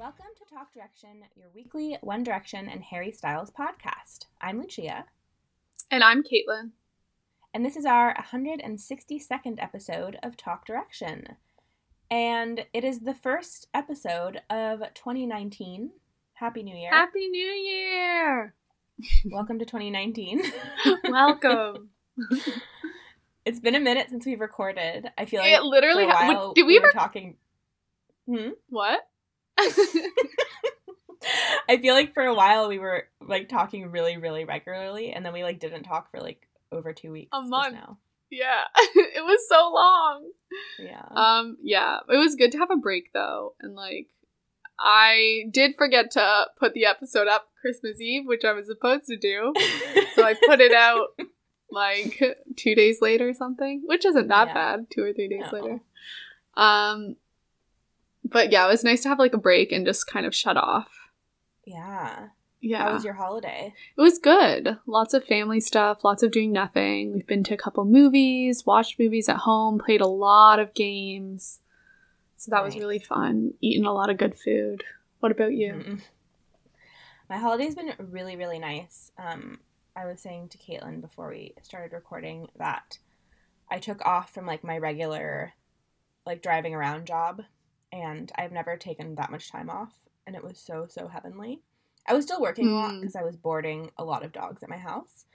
Welcome to Talk Direction, your weekly One Direction and Harry Styles podcast. I'm Lucia, And I'm Caitlin. and this is our 162nd episode of Talk Direction. And it is the first episode of 2019. Happy New Year. Happy New Year! Welcome to 2019. Welcome. it's been a minute since we've recorded. I feel like It literally for a while did we were ever- talking Hmm? what? I feel like for a while we were like talking really, really regularly, and then we like didn't talk for like over two weeks. A month. Now. yeah, it was so long. Yeah. Um, yeah, it was good to have a break though, and like, I did forget to put the episode up Christmas Eve, which I was supposed to do, so I put it out like two days later or something, which isn't that Yeah. bad. Two or three days No. later. Um, but yeah, it was nice to have like a break and just kind of shut off. yeah. Yeah. How was your holiday? It was good. Lots of family stuff, lots of doing nothing. We've been to a couple movies, watched movies at home, played a lot of games. So that was really fun. Eaten a lot of good food. What about you? Mm-mm. My holiday's been really, really nice. Um, I was saying to Caitlin before we started recording that I took off from like my regular, like driving around job, and I've never taken that much time off, and it was so so heavenly. I was still working a lot Mm. because I was boarding a lot of dogs at my house,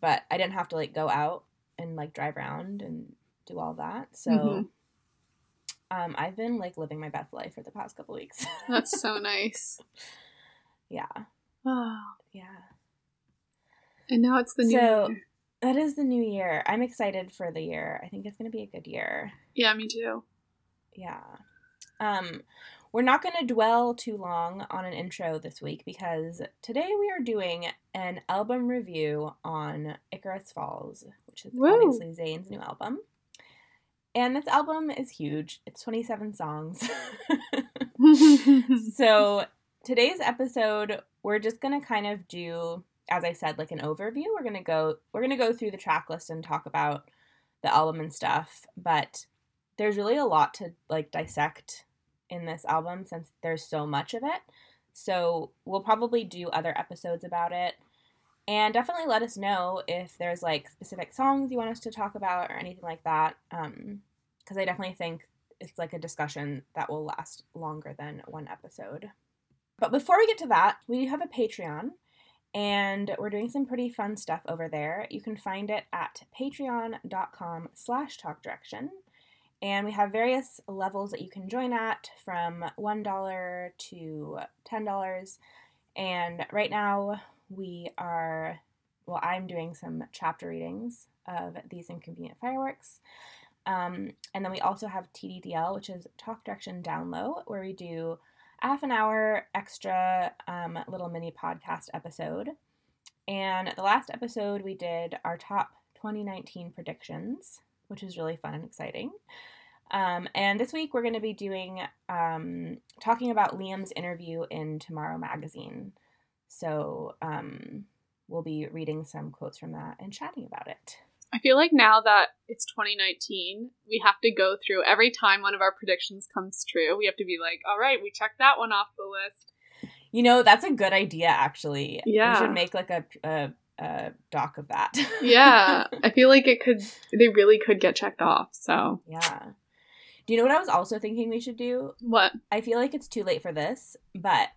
but I didn't have to like go out and like drive around and do all that. So. Mhm. Um, I've been like living my best life for the past couple weeks. That's so nice. yeah, Oh, yeah. and now it's the new So- year. That is the new year. I'm excited for the year. I think it's going to be a good year. Yeah, me too. Yeah. Um we're not going to dwell too long on an intro this week because today we are doing an album review on Icarus Falls, which is Woo. obviously Zayn's new album. And this album is huge. It's 27 songs. so today's episode we're just gonna kind of do as i said like an overview we're gonna go we're gonna go through the track list and talk about the album and stuff but there's really a lot to like dissect in this album since there's so much of it so we'll probably do other episodes about it and definitely let us know if there's like specific songs you want us to talk about or anything like that um because i definitely think it's like a discussion that will last longer than one episode. But before we get to that, we do have a Patreon and we're doing some pretty fun stuff over there. You can find it at patreon.com slash talkdirection. And we have various levels that you can join at from $1 to $10. And right now we are, well, I'm doing some chapter readings of These Inconvenient Fireworks. Um, and then we also have TDDL, which is Talk Direction Down Low, where we do half an hour extra um, little mini podcast episode. And the last episode, we did our top 2019 predictions, which is really fun and exciting. Um, and this week, we're going to be doing um, talking about Liam's interview in Tomorrow Magazine. So um, we'll be reading some quotes from that and chatting about it. I feel like now that it's 2019, we have to go through every time one of our predictions comes true. We have to be like, all right, we checked that one off the list. You know, that's a good idea, actually. Yeah. We should make like a, a, Uh, a doc of that. Yeah, I feel like it could, they really could get checked off. So, yeah. Do you know what I was also thinking we should do? what? I feel like it's too late for this, but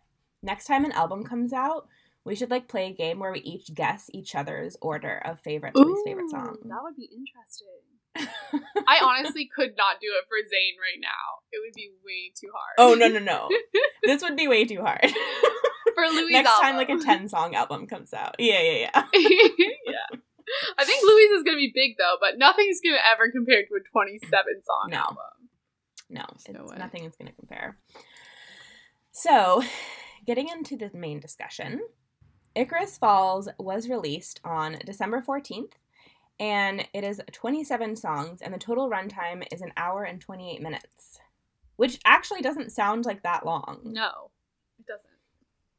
next time an album comes out, we should like play a game where we each guess each other's order of favorite to least favorite song. That would be interesting. I honestly could not do it for Zayn right now. It would be way too hard. oh no no no! this would be way too hard. for Louis' next album. time, like a ten song album comes out. Yeah yeah yeah. yeah. I think Louis is gonna be big though, but nothing's gonna ever compare to a 27 song No. album. No, No it's, way. nothing is going to compare. So, getting into the main discussion, Icarus Falls was released on December 14th, and it is 27 songs, and the total runtime is an hour and 28 minutes, which actually doesn't sound like that long, No, it doesn't.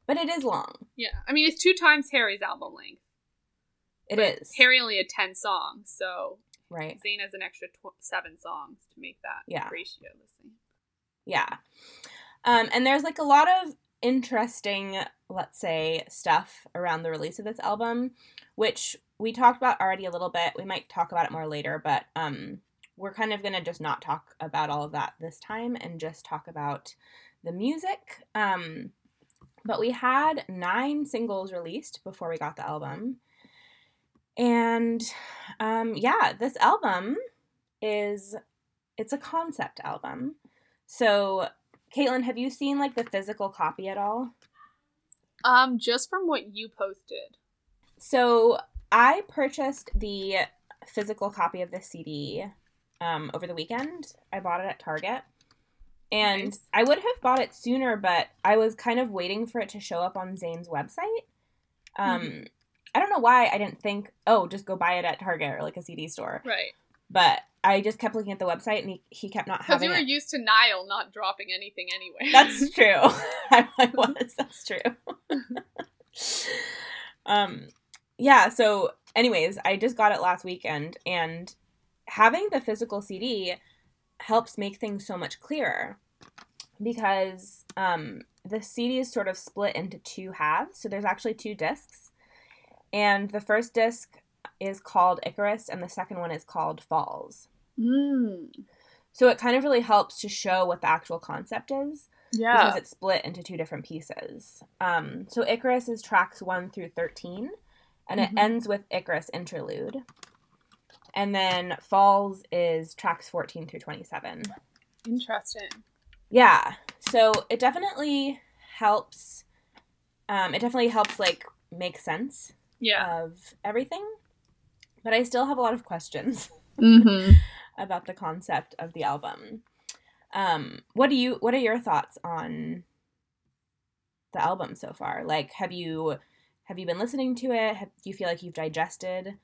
but it is long. Yeah, I mean it's two times Harry's album length. It is. Harry only had ten songs, so Right. Zayn has an extra tw- seven songs to make that Yeah. ratio the same. Yeah. Um, and there's like a lot of interesting, let's say, stuff around the release of this album, which we talked about already a little bit. We might talk about it more later, but um, we're kind of going to just not talk about all of that this time and just talk about the music. Um, but we had nine singles released before we got the album. And um, yeah, this album is it's a concept album. So, Caitlin, have you seen like the physical copy at all? Um, just from what you posted. So, I purchased the physical copy of the CD um, over the weekend. I bought it at Target. And Nice. I would have bought it sooner, but I was kind of waiting for it to show up on Zayn's website. Um, Mhm. I don't know why I didn't think, oh, just go buy it at Target or like a CD store. Right. But I just kept looking at the website and he, he kept not having Because you were it. used to Niall not dropping anything anyway. That's true. I was. That's true. um, yeah. So, anyways, I just got it last weekend, and having the physical CD helps make things so much clearer because um, the CD is sort of split into two halves. So there's actually two discs, and the first disc is called Icarus, and the second one is called Falls. Mm. So it kind of really helps to show what the actual concept is Yeah. because it's split into two different pieces. Um, so Icarus is tracks one through thirteen, and it Mhm. ends with Icarus interlude. And then Falls is tracks fourteen through twenty-seven. Interesting. Yeah, so it definitely helps. Um, it definitely helps like make sense Yeah. of everything, but I still have a lot of questions Mm-hmm. about the concept of the album. Um, what do you? What are your thoughts on the album so far? Like, have you have you been listening to it? Have, do you feel like you've digested?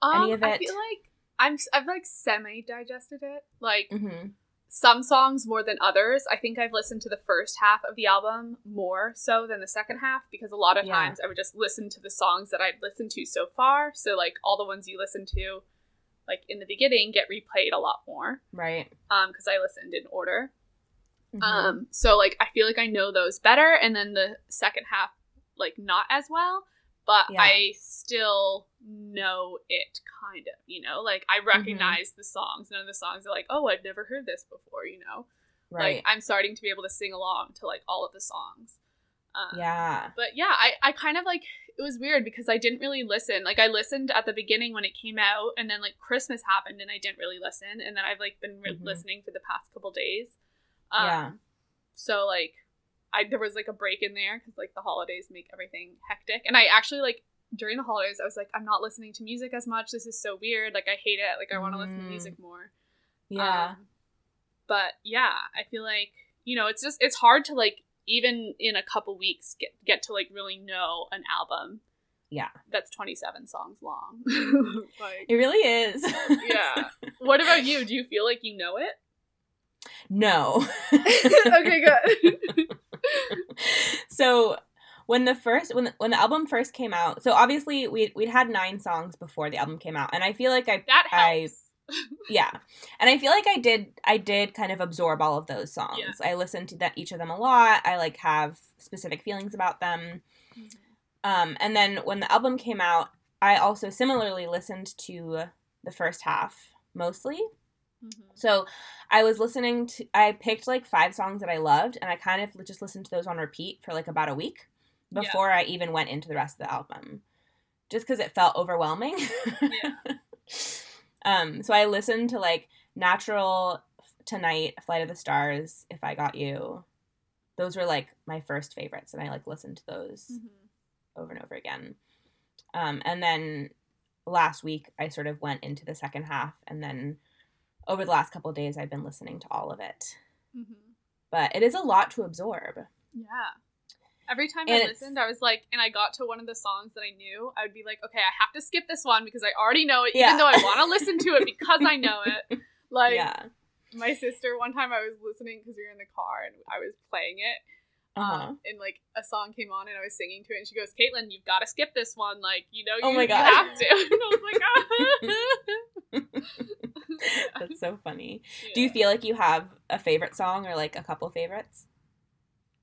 Um, Any of it? I feel like I'm I've like semi digested it. Like Mm-hmm. some songs more than others. I think I've listened to the first half of the album more so than the second half because a lot of Yeah. times I would just listen to the songs that I've listened to so far. So like all the ones you listen to like in the beginning get replayed a lot more Right. um because I listened in order. Mhm. Um so like I feel like I know those better and then the second half like not as well, but Yeah. I still know it kind of, you know? Like Mm-hmm. I recognize the songs. None of the songs are like, "Oh, I've never heard this before," you know? right. Like I'm starting to be able to sing along to like all of the songs. Um, yeah. But yeah, I, I kind of like it was weird because I didn't really listen. Like I listened at the beginning when it came out, and then like Christmas happened, and I didn't really listen. And then I've like been re- Mhm. listening for the past couple days. Um, Yeah. So like, I there was like a break in there because like the holidays make everything hectic, and I actually like during the holidays I was like I'm not listening to music as much. This is so weird. Like I hate it. Like I want to listen to Mm. music more. Yeah. Um, but yeah, I feel like you know it's just it's hard to like even in a couple weeks get get to like really know an album. Yeah. That's 27 songs long. like it really is. yeah. What about you? Do you feel like you know it? no. okay, good. so when the first when the, when the album first came out, so obviously we we'd had nine songs before the album came out, and I feel like I that I- yeah, and I feel like I did I did kind of absorb all of those songs. Yeah. I listened to that each of them a lot. I like have specific feelings about them. Um, and then when the album came out, I also similarly listened to the first half mostly. Mhm. So I was listening to, I picked like five songs that I loved, and I kind of just listened to those on repeat for like about a week Yeah. before I even went into the rest of the album, just because it felt overwhelming. Yeah. um, so I listened to like Natural Tonight, Flight of the Stars, If I Got You. Those were like my first favorites, and I like listened to those Mhm. over and over again. Um, and then last week, I sort of went into the second half, and then over the last couple of days, I've been listening to all of it. Mhm. But it is a lot to absorb. Yeah. Every time And I listened, I was like, and I got to one of the songs that I knew, I would be like, okay, I have to skip this one because I already know it, Yeah. even though I want to listen to it because I know it. Like, yeah. my sister, one time I was listening because we were in the car and I was playing it. Uh-huh. Um, and like a song came on and I was singing to it, and she goes, "Caitlin, you've got to skip this one. Like, you know, you, Oh my you God. have to." And I was like, ah. That's so funny. Do you feel like you have a favorite song or like a couple favorites?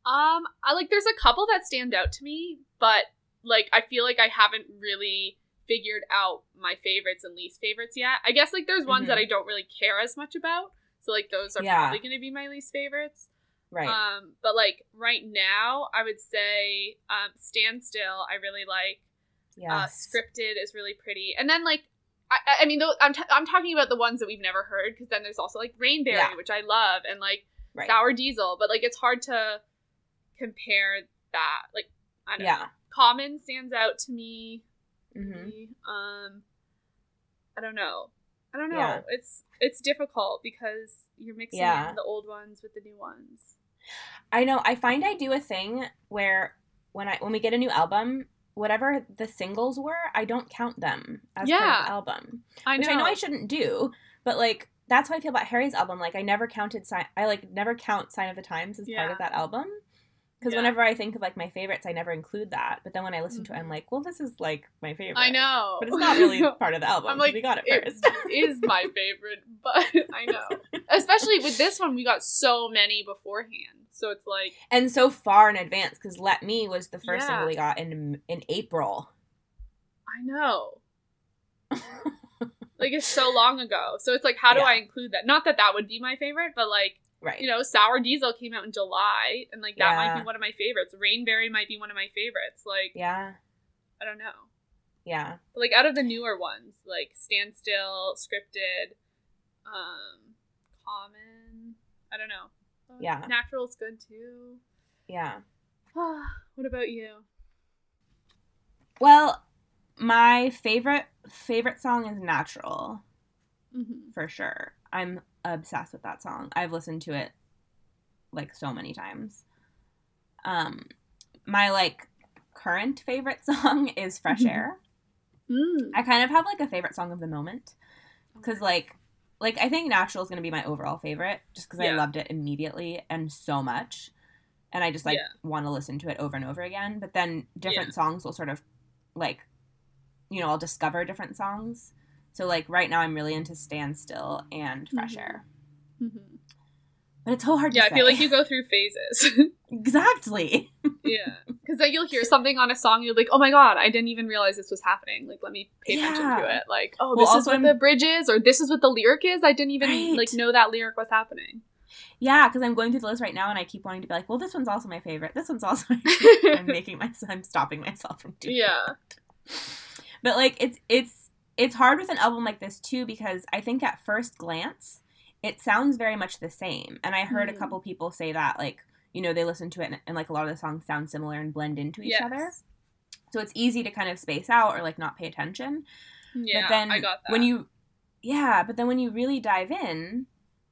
Um, I like there's a couple that stand out to me, but like I feel like I haven't really figured out my favorites and least favorites yet. I guess like there's ones that Mhm. I don't really care as much about. So like those are Yeah. probably going to be my least favorites. Right. Um, but like right now, I would say um Stand Still I really like. Uh, scripted is really pretty. And then like I, I- mean, though I'm, t- I'm talking about the ones that we've never heard because then there's also like Rainberry, Yeah. which I love, and like Right. Sour Diesel, but like it's hard to compare that. Like I don't know. Common stands out to me. hmm. Um, I don't know. I don't know. Yeah. It's it's difficult because you're mixing Yeah. the old ones with the new ones. I know. I find I do a thing where when I when we get a new album, whatever the singles were, I don't count them as part Yeah. of the album. I which know. I know I shouldn't do, but like that's how I feel about Harry's album. Like I never counted sign. I like never count Sign of the Times as part of that album. Because Yeah. whenever I think of like my favorites, I never include that. But then when I listen to it, I'm Mhm. like, well, this is like my favorite. I know, but it's not really part of the album. I'm like, we got it it first. is my favorite, but I know. Especially with this one, we got so many beforehand, so it's like and so far in advance because "Let Me" was the first Yeah. single we got in in April. I know. like it's so long ago. So it's like, how do Yeah. I include that? Not that that would be my favorite, but like Right. you know, Sour Diesel came out in July, and like that might be one of my favorites. Rainberry might be one of my favorites. Like yeah. I don't know. Yeah. But like out of the newer ones, like Standstill, Scripted, um, Common. I don't know. Yeah. Natural's good too. Yeah. what about you? Well, my favorite favorite song is "Natural" Mm-hmm. for sure. I'm obsessed with that song. I've listened to it like so many times. Um, my like current favorite song is "Fresh Mhm. Air." Mm. I kind of have like a favorite song of the moment because like like I think Natural is gonna be my overall favorite just because I loved it immediately and so much, and I just like Yeah. want to listen to it over and over again. But then different songs will sort of like, you know, I'll discover different songs. So like right now I'm really into Stand Still and Fresh Mhm. Air, Mhm. but it's so hard. Yeah, to I feel like you go through phases. exactly. yeah, because then you'll hear something on a song, you're like, "Oh my god, I didn't even realize this was happening." Like, let me pay attention to it. Like, oh, Well, this is what I'm- the bridge is, or this is what the lyric is. I didn't even Right. like know that lyric was happening. Yeah, because I'm going through the list right now and I keep wanting to be like, well, this one's also my favorite. This one's also my favorite. I'm making myself, I'm stopping myself from doing yeah, but like it's it's it's hard with an album like this too because i think at first glance it sounds very much the same and i heard a Mhm. couple people say that like you know they listen to it and, and like a lot of the songs sound similar and blend into each yes. other so it's easy to kind of space out or like not pay attention. Yeah, but then I got that. when you yeah but then when you really dive in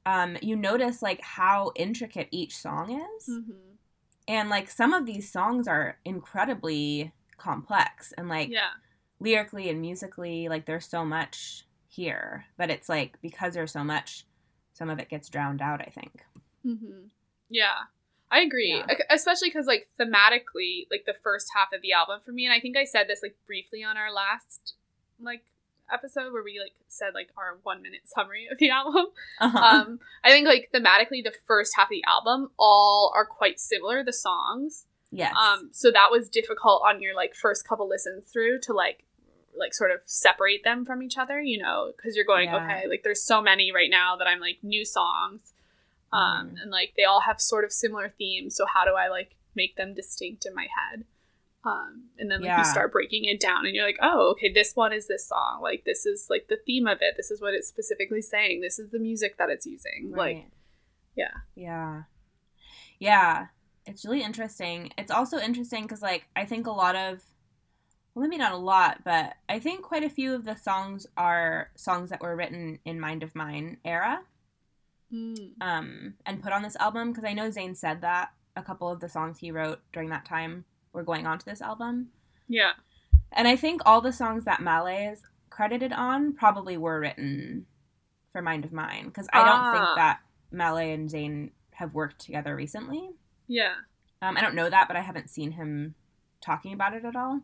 um you notice like how intricate each song is. Mhm. and like some of these songs are incredibly complex and like yeah, lyrically and musically like there's so much here. But it's like because there's so much some of it gets drowned out i think. Hmm yeah, I agree. Yeah. Especially because like thematically, like the first half of the album for me, and I think I said this like briefly on our last like episode where we like said like our one minute summary of the album. uh-huh. um i think like thematically the first half of the album all are quite similar the songs yes um so that was difficult on your like first couple listens through to like like sort of separate them from each other you know because you're going Yeah. okay like there's so many right now that i'm like new songs um and like they all have sort of similar themes so how do i like make them distinct in my head? Um and then like Yeah. you start breaking it down and you're like oh okay this one is this song. Like this is like the theme of it. This is what it's specifically saying. This is the music that it's using. Like yeah. yeah. Yeah. It's really interesting. It's also interesting because like i think a lot of well maybe not a lot but i think quite a few of the songs are songs that were written in mind of mine era Mm. um and put on this album because i know zayn said that a couple of the songs he wrote during that time were going onto this album. Yeah. And I think all the songs that Malay is credited on probably were written for Mind of Mine because I don't Ah. think that Malay and Zayn have worked together recently. Yeah. Um, I don't know that, but I haven't seen him talking about it at all.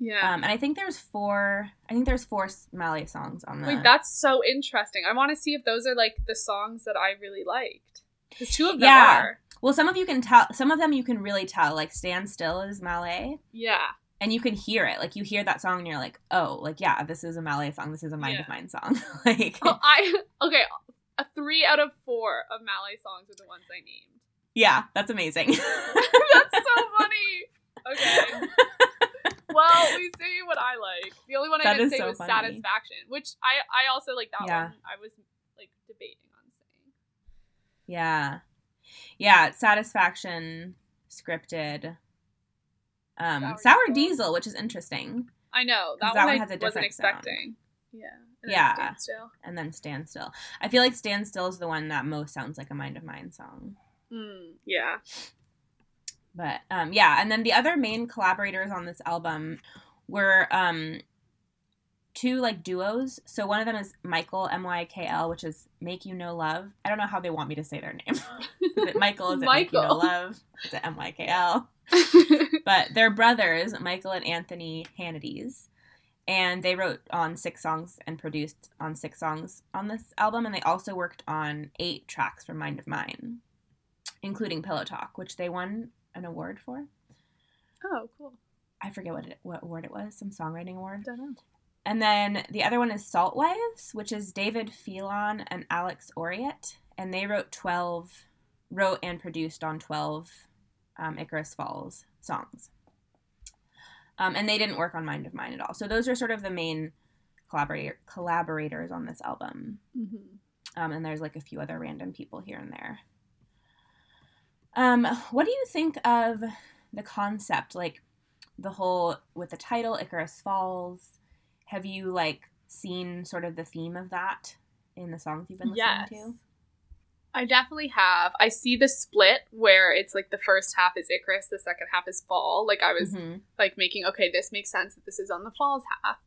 Yeah. Um, and I think there's four. I think there's four Malay songs on the. Wait, that's so interesting. I want to see if those are like the songs that I really liked. Because two of them Yeah. are. well, some of you can tell. Some of them you can really tell. Like "Stand Still" is Malay, Yeah. and you can hear it. Like you hear that song, and you're like, "Oh, like yeah, this is a Malay song. This is a Mind Yeah. of Mine song." like, Oh, I okay. A three out of four of Malay songs are the ones I named. yeah, that's amazing. That's so funny. Okay. Well, we see what I like. The only one I That didn't say so was funny. Satisfaction, which I I also like that Yeah. one. I was like debating on saying. Yeah. Yeah, Satisfaction scripted. Um Sour Sour, Diesel. Diesel. which is interesting. I know that, that one, one I has a wasn't different sound. expecting. Yeah. And Yeah. Stand And then Stand Still. I feel like Stand Still is the one that most sounds like a Mind of Mine song. Mm, yeah. But um yeah, and then the other main collaborators on this album were um two like duos. So one of them is Michael M Y K L, which is Make You Know Love. I don't know how they want me to say their name. is it Michael? Is it Make You Know Love? Is it M Y K L? but they're brothers, Michael and Anthony Hannides. And they wrote on six songs and produced on six songs on this album. And they also worked on eight tracks for Mind of Mine, including Pillow Talk, which they won an award for. oh, cool. I forget what it, what award it was, some songwriting award. Don't know. And then the other one is Saltwives, which is David Phelan and Alex Oriet, and they wrote twelve, wrote and produced on twelve um, Icarus Falls songs. Um, and they didn't work on Mind of Mine at all. So those are sort of the main collaborator collaborators on this album. Mm-hmm. Um, and there's like a few other random people here and there. Um, what do you think of the concept, like the whole with the title Icarus Falls? Have you like seen sort of the theme of that in the songs you've been listening Yes. to? I definitely have. I see the split where it's like the first half is Icarus, the second half is Fall. Like I was Mhm. like making okay, this makes sense that this is on the Falls half.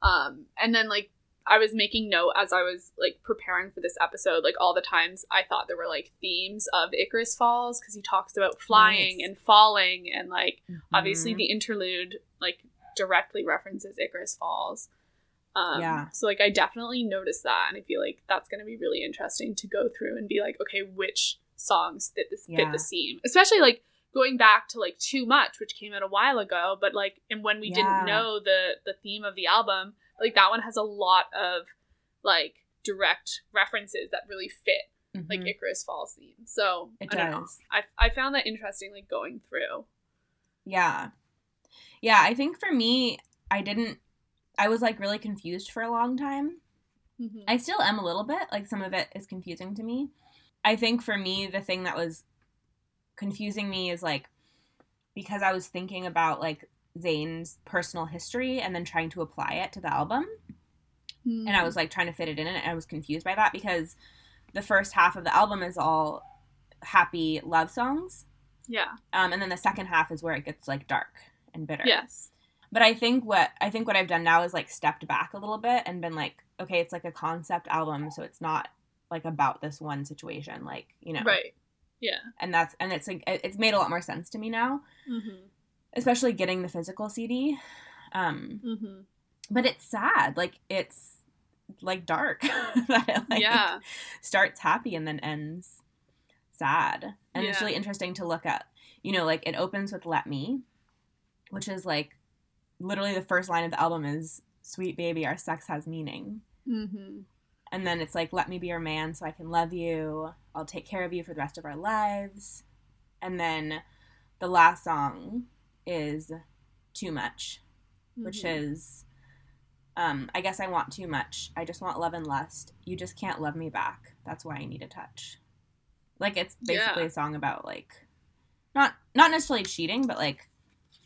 Um, and then like I was making note as I was like preparing for this episode, like all the times I thought there were like themes of Icarus Falls because he talks about flying Nice. and falling and like obviously Mhm. the interlude like directly references Icarus Falls. Um, Yeah. So like I definitely noticed that, and I feel like that's going to be really interesting to go through and be like, okay, which songs fit this fit the theme, especially like going back to like Too Much, which came out a while ago, but like and when we Yeah. didn't know the the theme of the album, like that one has a lot of like direct references that really fit like Mhm. Icarus Falls theme. So It I don't know. does. I I found that interesting, like going through. Yeah. Yeah, I think for me, I didn't I was like really confused for a long time. Mhm. I still am a little bit. Like some of it is confusing to me. I think for me, the thing that was confusing me is like because I was thinking about like Zayn's personal history and then trying to apply it to the album. And I was like trying to fit it in and I was confused by that because the first half of the album is all happy love songs. yeah, Um, and then the second half is where it gets like dark and bitter. yes, But I think what I think what I've done now is like stepped back a little bit and been like, okay, it's like a concept album, so it's not like about this one situation, like you know, right, yeah, And that's and it's like it's made a lot more sense to me now, mm-hmm. Especially getting the physical CD. Um, Mm-hmm. but it's sad, like it's like dark. that it, like, yeah, starts happy and then ends sad. And it's really interesting to look at. You know, like it opens with Let Me, which is like literally the first line of the album is Sweet baby, our sex has meaning. mm-hmm. And then it's like, Let me be your man so I can love you. I'll take care of you for the rest of our lives. And then the last song is Too Much, which Mm-hmm. is um, I guess I want too much. I just want love and lust. You just can't love me back. That's why I need a touch. Like it's basically Yeah. a song about like not not necessarily cheating, but like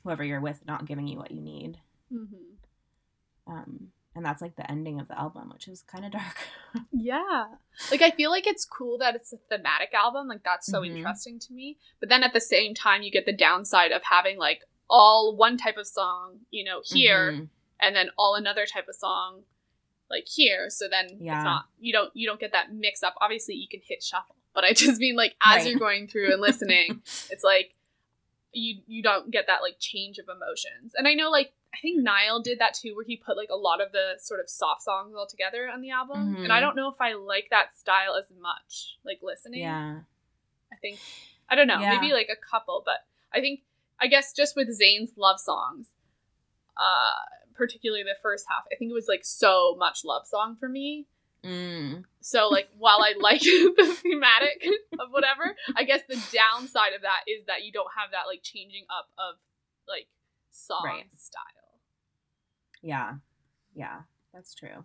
whoever you're with not giving you what you need. Mm-hmm. Um, and that's like the ending of the album, which is kind of dark. Yeah. Like I feel like it's cool that it's a thematic album. Like that's so Mhm. interesting to me. But then at the same time you get the downside of having like all one type of song, you know, here Mhm. and then all another type of song like here. So then Yeah. it's not you don't you don't get that mix up. Obviously you can hit shuffle. But I just mean like as Right. you're going through and listening, it's like you you don't get that like change of emotions. And I know like I think Niall did that too, where he put like a lot of the sort of soft songs all together on the album. And I Mhm. don't know if I like that style as much, like listening. yeah. I think I don't know, Yeah. maybe like a couple, but I think I guess just with Zayn's love songs, uh, particularly the first half, I think it was like so much love song for me. Mm. So like while I like the thematic of whatever, I guess the downside of that is that you don't have that like changing up of like song Right. style. Yeah. Yeah, that's true.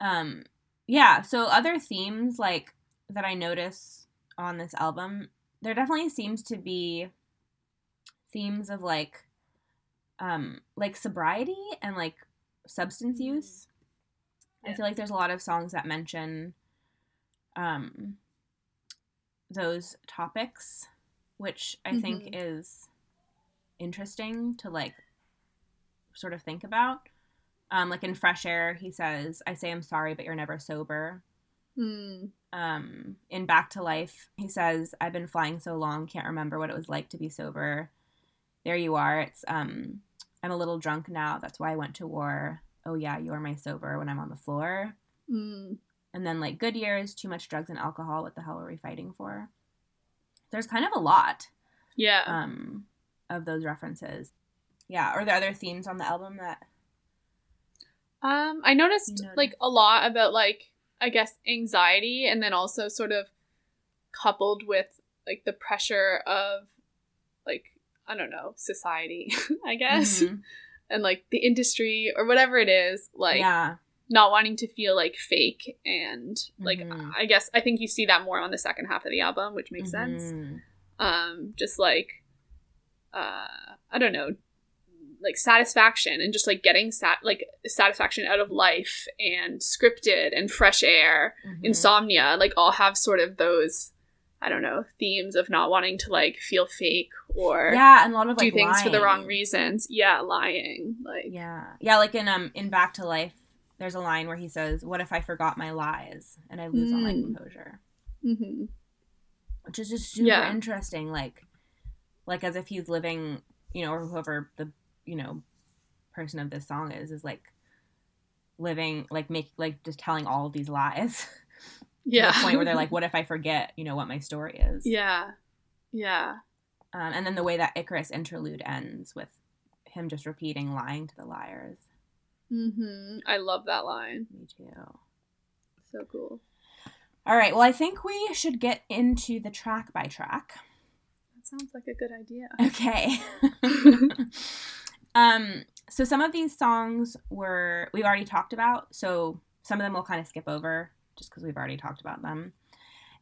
Um yeah, so other themes like that I notice on this album, there definitely seems to be themes of like um like sobriety and like substance Mhm. use. I feel like there's a lot of songs that mention um those topics, which I think Mhm. is interesting to like sort of think about. Um, like in Fresh Air, he says, I say I'm sorry, but you're never sober. Hmm. Um, in Back to Life, he says, I've been flying so long, can't remember what it was like to be sober. There you are. It's, um, I'm a little drunk now. That's why I went to war. Oh, yeah, you're my sober when I'm on the floor. Hmm. And then, like, good years, too much drugs and alcohol. What the hell are we fighting for? There's kind of a lot Yeah. um, of those references. Yeah. Are there other themes on the album that Um, I noticed noticed. like a lot about like I guess anxiety, and then also sort of coupled with like the pressure of like I don't know society, I guess, Mhm. and like the industry or whatever it is, like yeah. not wanting to feel like fake and like Mhm. I guess I think you see that more on the second half of the album, which makes sense. Mhm. Um, just like uh, I don't know, like satisfaction and just like getting sat like satisfaction out of life and scripted and fresh air, Mhm. insomnia, like all have sort of those I don't know themes of not wanting to like feel fake or Yeah, and a lot of do like things for the wrong reasons. Yeah, lying. Like Yeah, yeah, like in um in Back to Life, there's a line where he says, "What if I forgot my lies and I lose all my composure?" Mm. composure?" hmm Which is just super Yeah. interesting. Like, like as if he's living, you know, or whoever the you know person of this song is is like living like make like just telling all of these lies yeah. to the point where they're like, "What if I forget, you know, what my story is?" yeah, yeah. Um, and then the way that Icarus interlude ends with him just repeating lying to the liars. mm-hmm I love that line. Me too. So cool. All right. Well, I think we should get into the track by track. That sounds like a good idea. Okay. um. So some of these songs were we've already talked about. So some of them we'll kind of skip over just because we've already talked about them.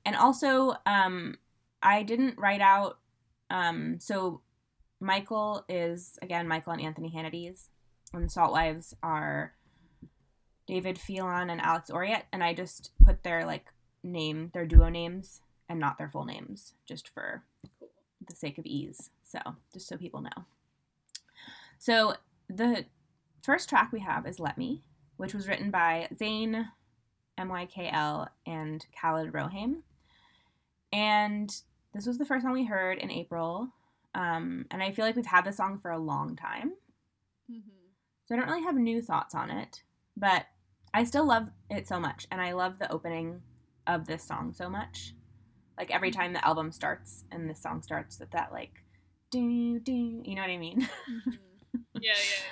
And also, um, I didn't write out. Um. So Michael is again Michael and Anthony Hannides, and Saltwives are David Phelan and Alex Oriet, and I just put their like name, their duo names, and not their full names, just for the sake of ease. So, just so people know. So, the first track we have is Let Me, which was written by Zayn, MYKL, and Khalid Rohaim. And this was the first song we heard in April. Um, and I feel like we've had this song for a long time. Mm-hmm. So I don't really have new thoughts on it, but I still love it so much. And I love the opening of this song so much. Like every time the album starts and this song starts with that like do do you know what I mean? Yeah, yeah,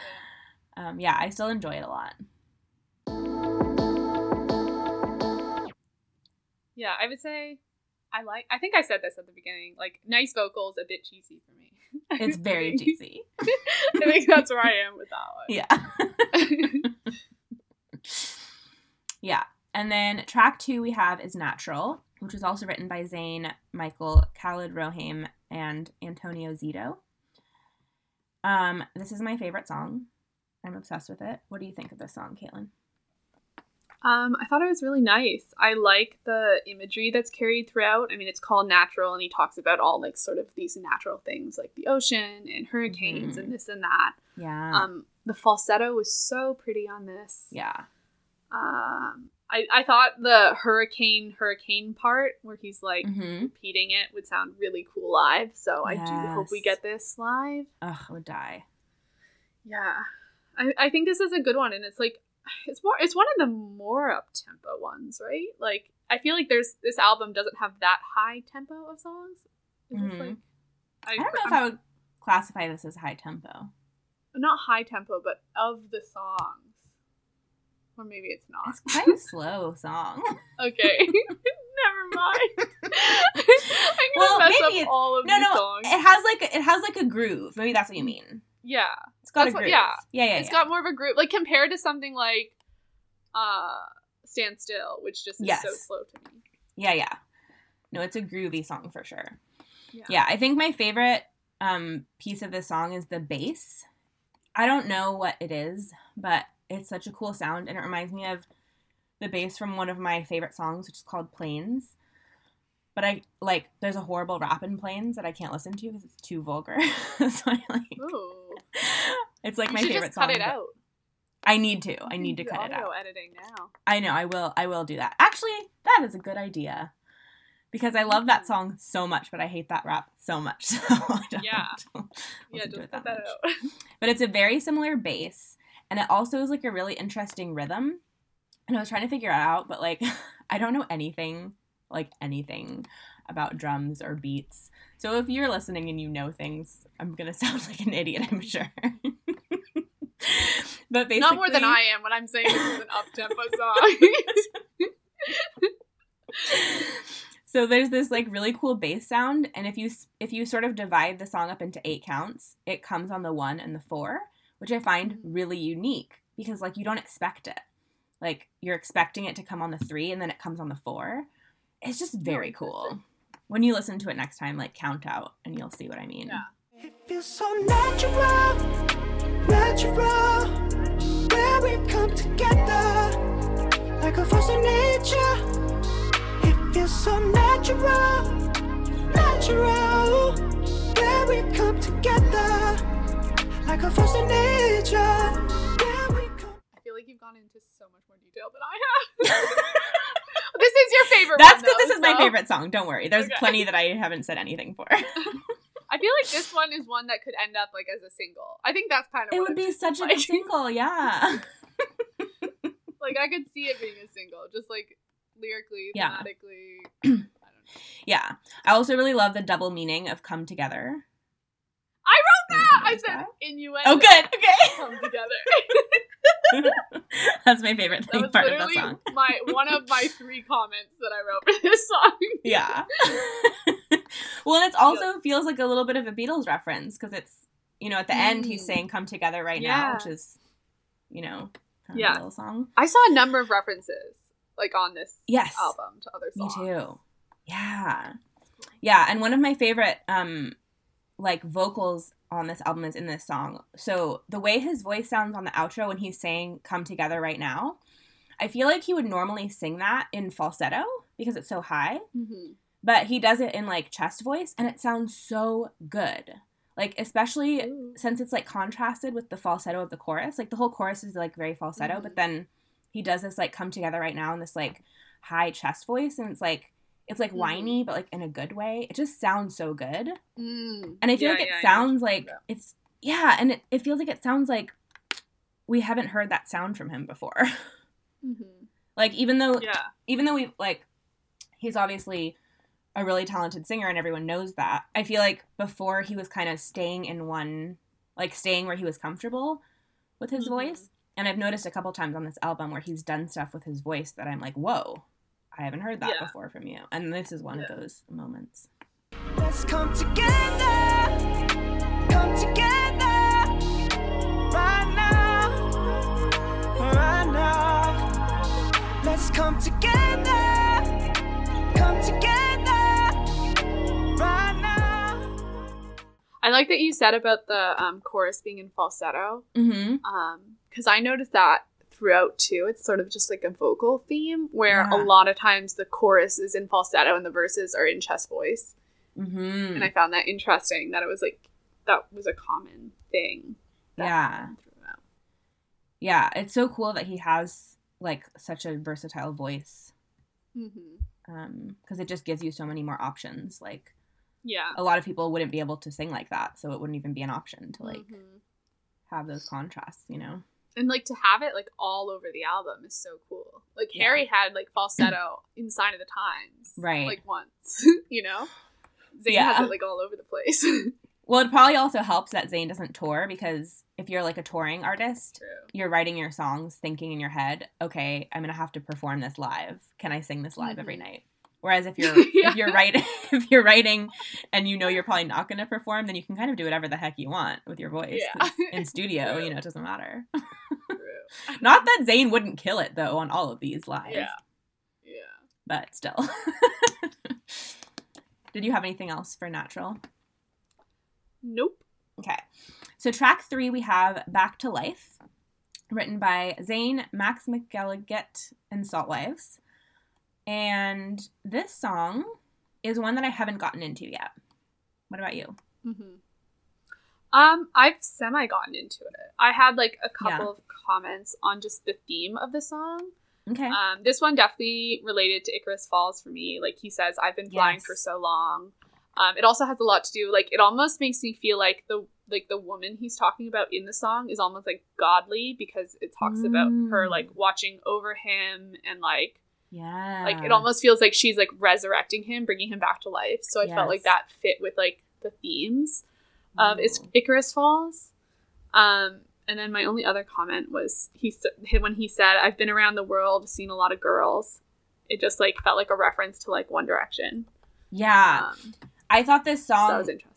yeah. um, yeah, I still enjoy it a lot. Yeah, I would say I like. I think I said this at the beginning. Like, nice vocals, a bit cheesy for me. It's very cheesy. I think that's where I am with that one. Yeah. yeah. And then track two we have is Natural, which was also written by Zayn, Michael, Khalid Rohaim, and Antonio Zito. Um, this is my favorite song. I'm obsessed with it. What do you think of this song, Caitlin? Um, I thought it was really nice. I like the imagery that's carried throughout. I mean, it's called natural, and he talks about all like sort of these natural things like the ocean and hurricanes Mhm. and this and that. Yeah. Um, the falsetto was so pretty on this. yeah. Um, I I thought the hurricane hurricane part where he's like hmm repeating it would sound really cool live. So I do hope we get this live. Ugh, I would die. Yeah, I, I think this is a good one, and it's like it's more it's one of the more up tempo ones, right? Like I feel like there's this album doesn't have that high tempo of songs. Mhm. like I don't know if I would classify this as high tempo. not high tempo, but of the songs, or maybe it's not. It's quite a slow song. Okay, never mind. I'm gonna Well, mess maybe up it- all of No, no, songs. it has like a, it has like a groove. Maybe that's what you mean. yeah, It's got That's a what- groove. yeah. yeah, yeah. it's yeah. got more of a groove. like compared to something like uh "Stand Still," which just is so slow to me. Yeah, yeah. No, it's a groovy song for sure. Yeah. Yeah, I think my favorite um piece of the song is the bass. I don't know what it is, but it's such a cool sound and it reminds me of the bass from one of my favorite songs, which is called Planes. But I like there's a horrible rap in Planes that I can't listen to because it's too vulgar. so I like Ooh. it's like You my favorite just cut song. it out. I need to. I need to cut it out. editing now. I know, I will I will do that. Actually, that is a good idea. Because I mm-hmm. love that song so much, but I hate that rap so much. So Yeah. Yeah, just cut that that out. But it's a very similar bass, and it also is like a really interesting rhythm. And I was trying to figure it out, but like I don't know anything, like anything about drums or beats. So if you're listening and you know things, I'm gonna sound like an idiot, I'm sure. but basically, Not more than I am when I'm saying this is an up tempo song. so there's this like really cool bass sound and if you if you sort of divide the song up into eight counts it comes on the one and the four which i find really unique because like you don't expect it like you're expecting it to come on the three and then it comes on the four it's just very cool when you listen to it next time like count out and you'll see what i mean Yeah. It feels so natural, natural. Where we come together, like a force of nature. It feels so natural, natural. Where we come together, like a force of nature. Where we come. I feel like you've gone into so much more detail than I have. this is your favorite that's because though, this is my favorite song don't worry there's Okay. plenty that i haven't said anything for I feel like this one is one that could end up like as a single. I think that's kind of it what would be such a like. good single yeah like I could see it being a single, just like lyrically, Yeah. thematically. I don't know. Yeah. I also really love the double meaning of come together. I wrote that. I said that? innuendo. Oh, good. Okay. Come together. That's my favorite that thing was part of the song. my one of my three comments that I wrote for this song. Yeah. well, and it also feels like a little bit of a Beatles reference because it's, you know, at the end he's Mm. saying come together right now, which is, you know, kind of Yeah. a little song. I saw a number of references like on this Yes. album to other songs. Me too. Yeah. Yeah, and one of my favorite um like vocals on this album is in this song. So the way his voice sounds on the outro when he's saying come together right now, I feel like he would normally sing that in falsetto because it's so high, Mm-hmm. but he does it in like chest voice and it sounds so good. Like especially since it's like contrasted with the falsetto of the chorus. Like the whole chorus is like very falsetto, Mhm. but then he does this like come together right now in this like high chest voice and it's like it's like Mhm. whiny but like in a good way. It just sounds so good. Mm. And I feel Yeah, like it yeah, I know what sounds like it's yeah, and it, it feels like it sounds like we haven't heard that sound from him before. Mhm. like even though Yeah. even though we like he's obviously a really talented singer and everyone knows that i feel like before he was kind of staying in one like staying where he was comfortable with his Mhm. voice and i've noticed a couple times on this album where he's done stuff with his voice that i'm like whoa i haven't heard that Yeah. before from you and this is one Yeah. of those moments Let's come together, come together, right now, right now. Let's come together, come together, right now. I like that you said about the um, chorus being in falsetto. Mm-hmm. Um, because I noticed that throughout too. It's sort of just like a vocal theme where a lot of times the chorus is in falsetto and the verses are in chest voice. Mm-hmm. And I found that interesting that it was like that was a common thing. Yeah. Yeah, it's so cool that he has like such a versatile voice. Mhm. Um, because it just gives you so many more options. Like Yeah. a lot of people wouldn't be able to sing like that, so it wouldn't even be an option to like Mhm. have those contrasts, you know? And like to have it like all over the album is so cool. Like Yeah. Harry had like falsetto in Sign of the Times. Right. Like once, you know? Zayn Yeah. has it like all over the place. Well, it probably also helps that Zayn doesn't tour because if you're like a touring artist, True. you're writing your songs thinking in your head, okay, I'm gonna have to perform this live. Can I sing this live every Mhm. night? Whereas if you're Yeah. if you're writing if you're writing and you know you're probably not gonna perform, then you can kind of do whatever the heck you want with your voice. Yeah. In studio, you know, it doesn't matter. True. Not that Zayn wouldn't kill it though on all of these live. Yeah. Yeah. But still. Did you have anything else for natural? Nope. Okay. So track three, we have Back to Life, written by Zayn, Max McElligott, and Salt Saltwives. And this song is one that I haven't gotten into yet. What about you? hmm Um, I've semi gotten into it. I had like a couple Yeah. of comments on just the theme of the song. Okay. Um, this one definitely related to Icarus Falls for me. Like he says, I've been flying Yes. for so long. Um, it also has a lot to do. Like it almost makes me feel like the like the woman he's talking about in the song is almost like godly because it talks about her Mm. like watching over him and like yeah. like it almost feels like she's like resurrecting him, bringing him back to life. So I felt like that fit with like the themes of Ooh. Icarus Falls. Um, and then my only other comment was he when he said, "I've been around the world, seen a lot of girls." It just like felt like a reference to like One Direction. Yeah. Um, I thought this so song that was interesting.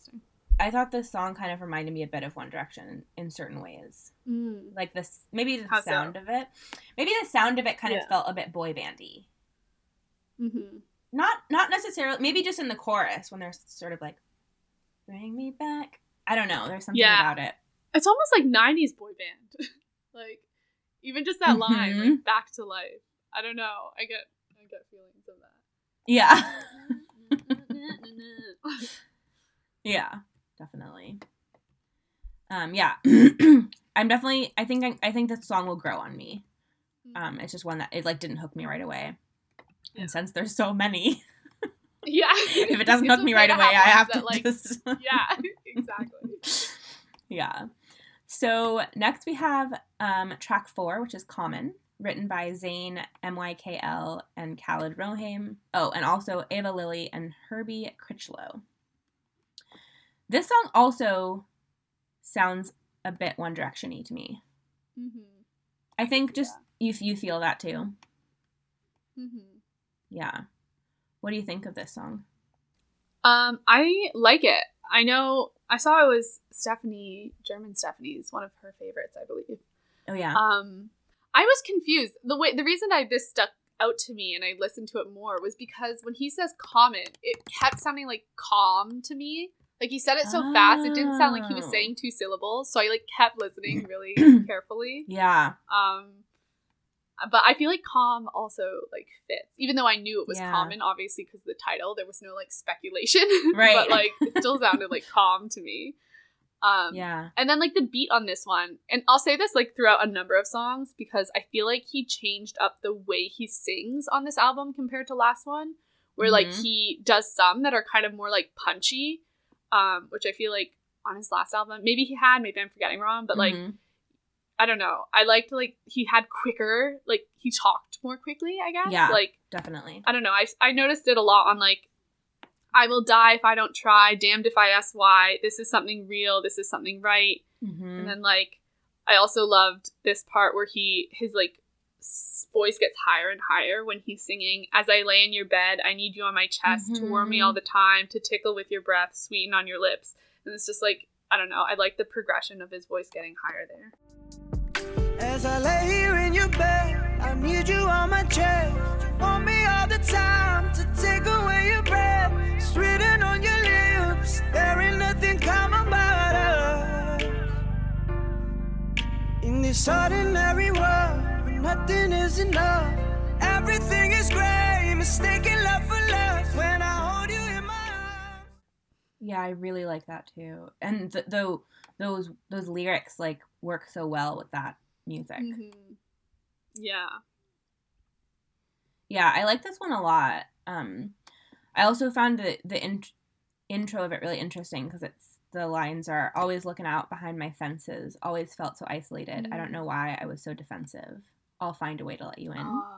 I thought this song kind of reminded me a bit of One Direction in certain ways. Mm. Like this maybe the How so? sound of it. Maybe the sound of it kind Yeah. of felt a bit boy bandy. hmm not not necessarily maybe just in the chorus when they're sort of like bring me back i don't know there's something Yeah. about it It's almost like '90s boy band, like even just that line, Mhm. like "Back to Life." I don't know. I get I get feelings of that. yeah yeah definitely um yeah i'm definitely i think I, I think this song will grow on me um it's just one that it like didn't hook me right away Yeah. and since there's so many yeah. if it doesn't hook me right away i have ones to that, like, just yeah, exactly. Yeah. So next we have um, track four, which is Common, written by Zayn MYKL and Khaled Rohaim. Oh, and also Ava Lilly and Herbie Crichlow. This song also sounds a bit One Directiony to me. hmm I think just you you feel that too. hmm Yeah. What do you think of this song? Um, I like it. I know. I saw it was Stephanie, German Stephanie's one of her favorites, I believe. Oh yeah. Um, I was confused. The way the reason I this stuck out to me and I listened to it more was because when he says common, it kept sounding like calm to me. Like he said it so fast, it didn't sound like he was Oh. saying two syllables. So I like kept listening really carefully. yeah. Um, but I feel like calm also like fits, even though I knew it was Yeah. common, obviously because the title. There was no like speculation, Right. but like it still sounded like calm to me. Um, Yeah. and then like the beat on this one, and I'll say this like throughout a number of songs because I feel like he changed up the way he sings on this album compared to last one, where like Mhm. he does some that are kind of more like punchy, um, which I feel like on his last album maybe he had, maybe I'm forgetting wrong, but like Mhm. I don't know. I liked like he had quicker, like he talked more quickly. I guess. Yeah. Like definitely. I don't know. I I noticed it a lot on like, I will die if I don't try. Damned if I ask why. This is something real. This is something right. Mhm. And then like, I also loved this part where he his like voice gets higher and higher when he's singing. As I lay in your bed, I need you on my chest to warm me all mm-hmm. the time, to tickle with your breath, sweeten on your lips. And it's just like I don't know. I like the progression of his voice getting higher there. As I lay here in your bed, I need you on my chest. You want me all the time to take away your breath. It's written on your lips. lips. There ain't nothing common about us. In this ordinary world, where nothing is enough. Everything is gray, mistaken love for love. When I hold you in my arms. Yeah, I really like that too. And th- though those those lyrics like work so well with that music. Mhm. Yeah. Yeah, I like this one a lot. Um, I also found the the in- intro of it really interesting because it's the lines are always looking out behind my fences, always felt so isolated. I don't know why I was so defensive. I'll find a way to let you in. Ah.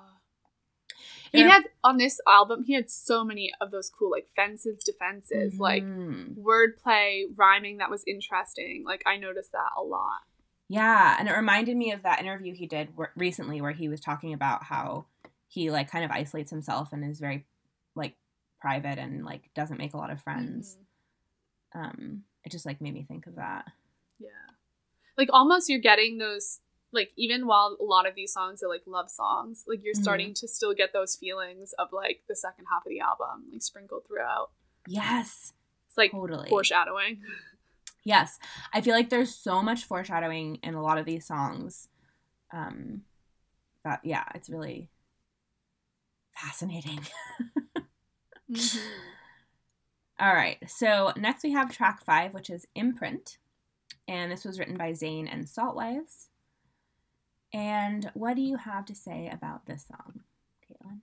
He had on this album, he had so many of those cool like fences, defenses, like Mhm. wordplay, rhyming that was interesting. Like I noticed that a lot. Yeah, and it reminded me of that interview he did recently where he was talking about how he like kind of isolates himself and is very like private and like doesn't make a lot of friends. Mhm. Um, it just like made me think of that. Yeah. Like almost you're getting those like even while a lot of these songs are like love songs, like you're Mhm. starting to still get those feelings of like the second half of the album, like sprinkled throughout. Yes, It's like totally. foreshadowing. Yes, I feel like there's so much foreshadowing in a lot of these songs. Um, that yeah, it's really fascinating. Mhm. All right, so next we have track five, which is Imprint, and this was written by Zayn and Saltwives. And what do you have to say about this song, Caitlin?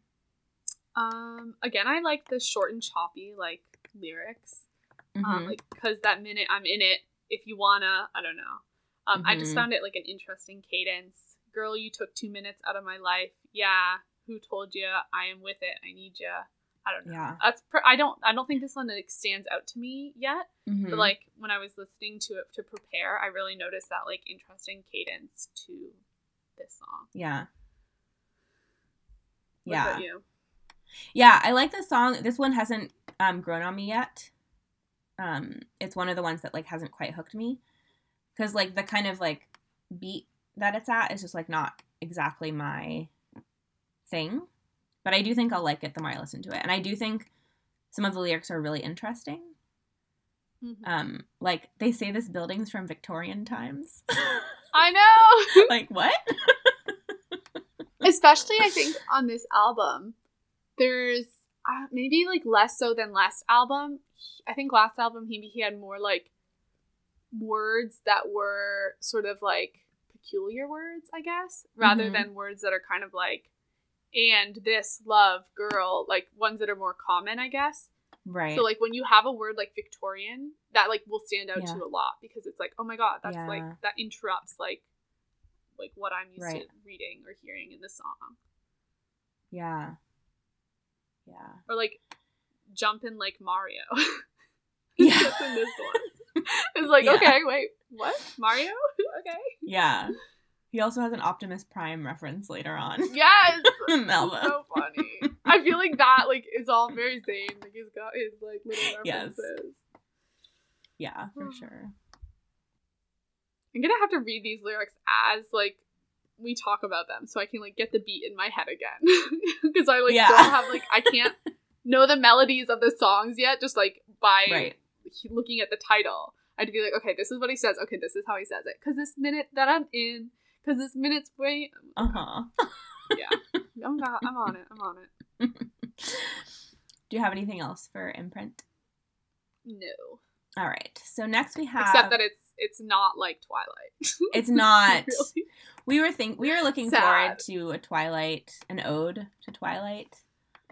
Um again, I like the short and choppy like lyrics. um, Mhm. like because that minute I'm in it. If you wanna, I don't know. Um, I just Mhm. found it like an interesting cadence. Girl, you took two minutes out of my life. Yeah, who told you I am with it? I need you. I don't know. Yeah. That's pr- I don't I don't think this one like stands out to me yet. Mhm. But like when I was listening to it to prepare, I really noticed that like interesting cadence to this song. yeah, What yeah. about you? Yeah, I like this song. This one hasn't um, grown on me yet. Um, it's one of the ones that like hasn't quite hooked me because like the kind of like beat that it's at is just like not exactly my thing. But I do think I'll like it the more I listen to it, and I do think some of the lyrics are really interesting. Mhm. Um, like they say this building's from Victorian times. I know. like what? especially I think on this album, there's uh, maybe like less so than last album. I think last album he he had more like words that were sort of like peculiar words, I guess, rather Mhm. than words that are kind of like and this love girl like ones that are more common, I guess. Right. So like when you have a word like Victorian, that like will stand out Yeah. to a lot because it's like, oh my god, that's Yeah. like that interrupts like like what I'm used Right. to reading or hearing in the song. yeah. Yeah. Or like jumping like Mario. Yeah. That's in this one. It's like, Yeah. okay, wait, what? Mario? okay. Yeah. He also has an Optimus Prime reference later on. Yes. so funny. I feel like that like is all very same. Like he's got his like little Yes. references. Yeah, for sure. I'm gonna have to read these lyrics as like we talk about them, so I can like get the beat in my head again. Because I like Yeah. don't have like I can't know the melodies of the songs yet. Just like by Right. looking at the title, I'd be like, okay, this is what he says. Okay, this is how he says it. Because this minute that I'm in, because this minute's way. Uh huh. Yeah, I'm I'm on it. I'm on it. Do you have anything else for imprint? No, All right. So next we have. except that it's it's not like Twilight. it's not. Really? We were think we were looking Sad. forward to a Twilight, an ode to Twilight,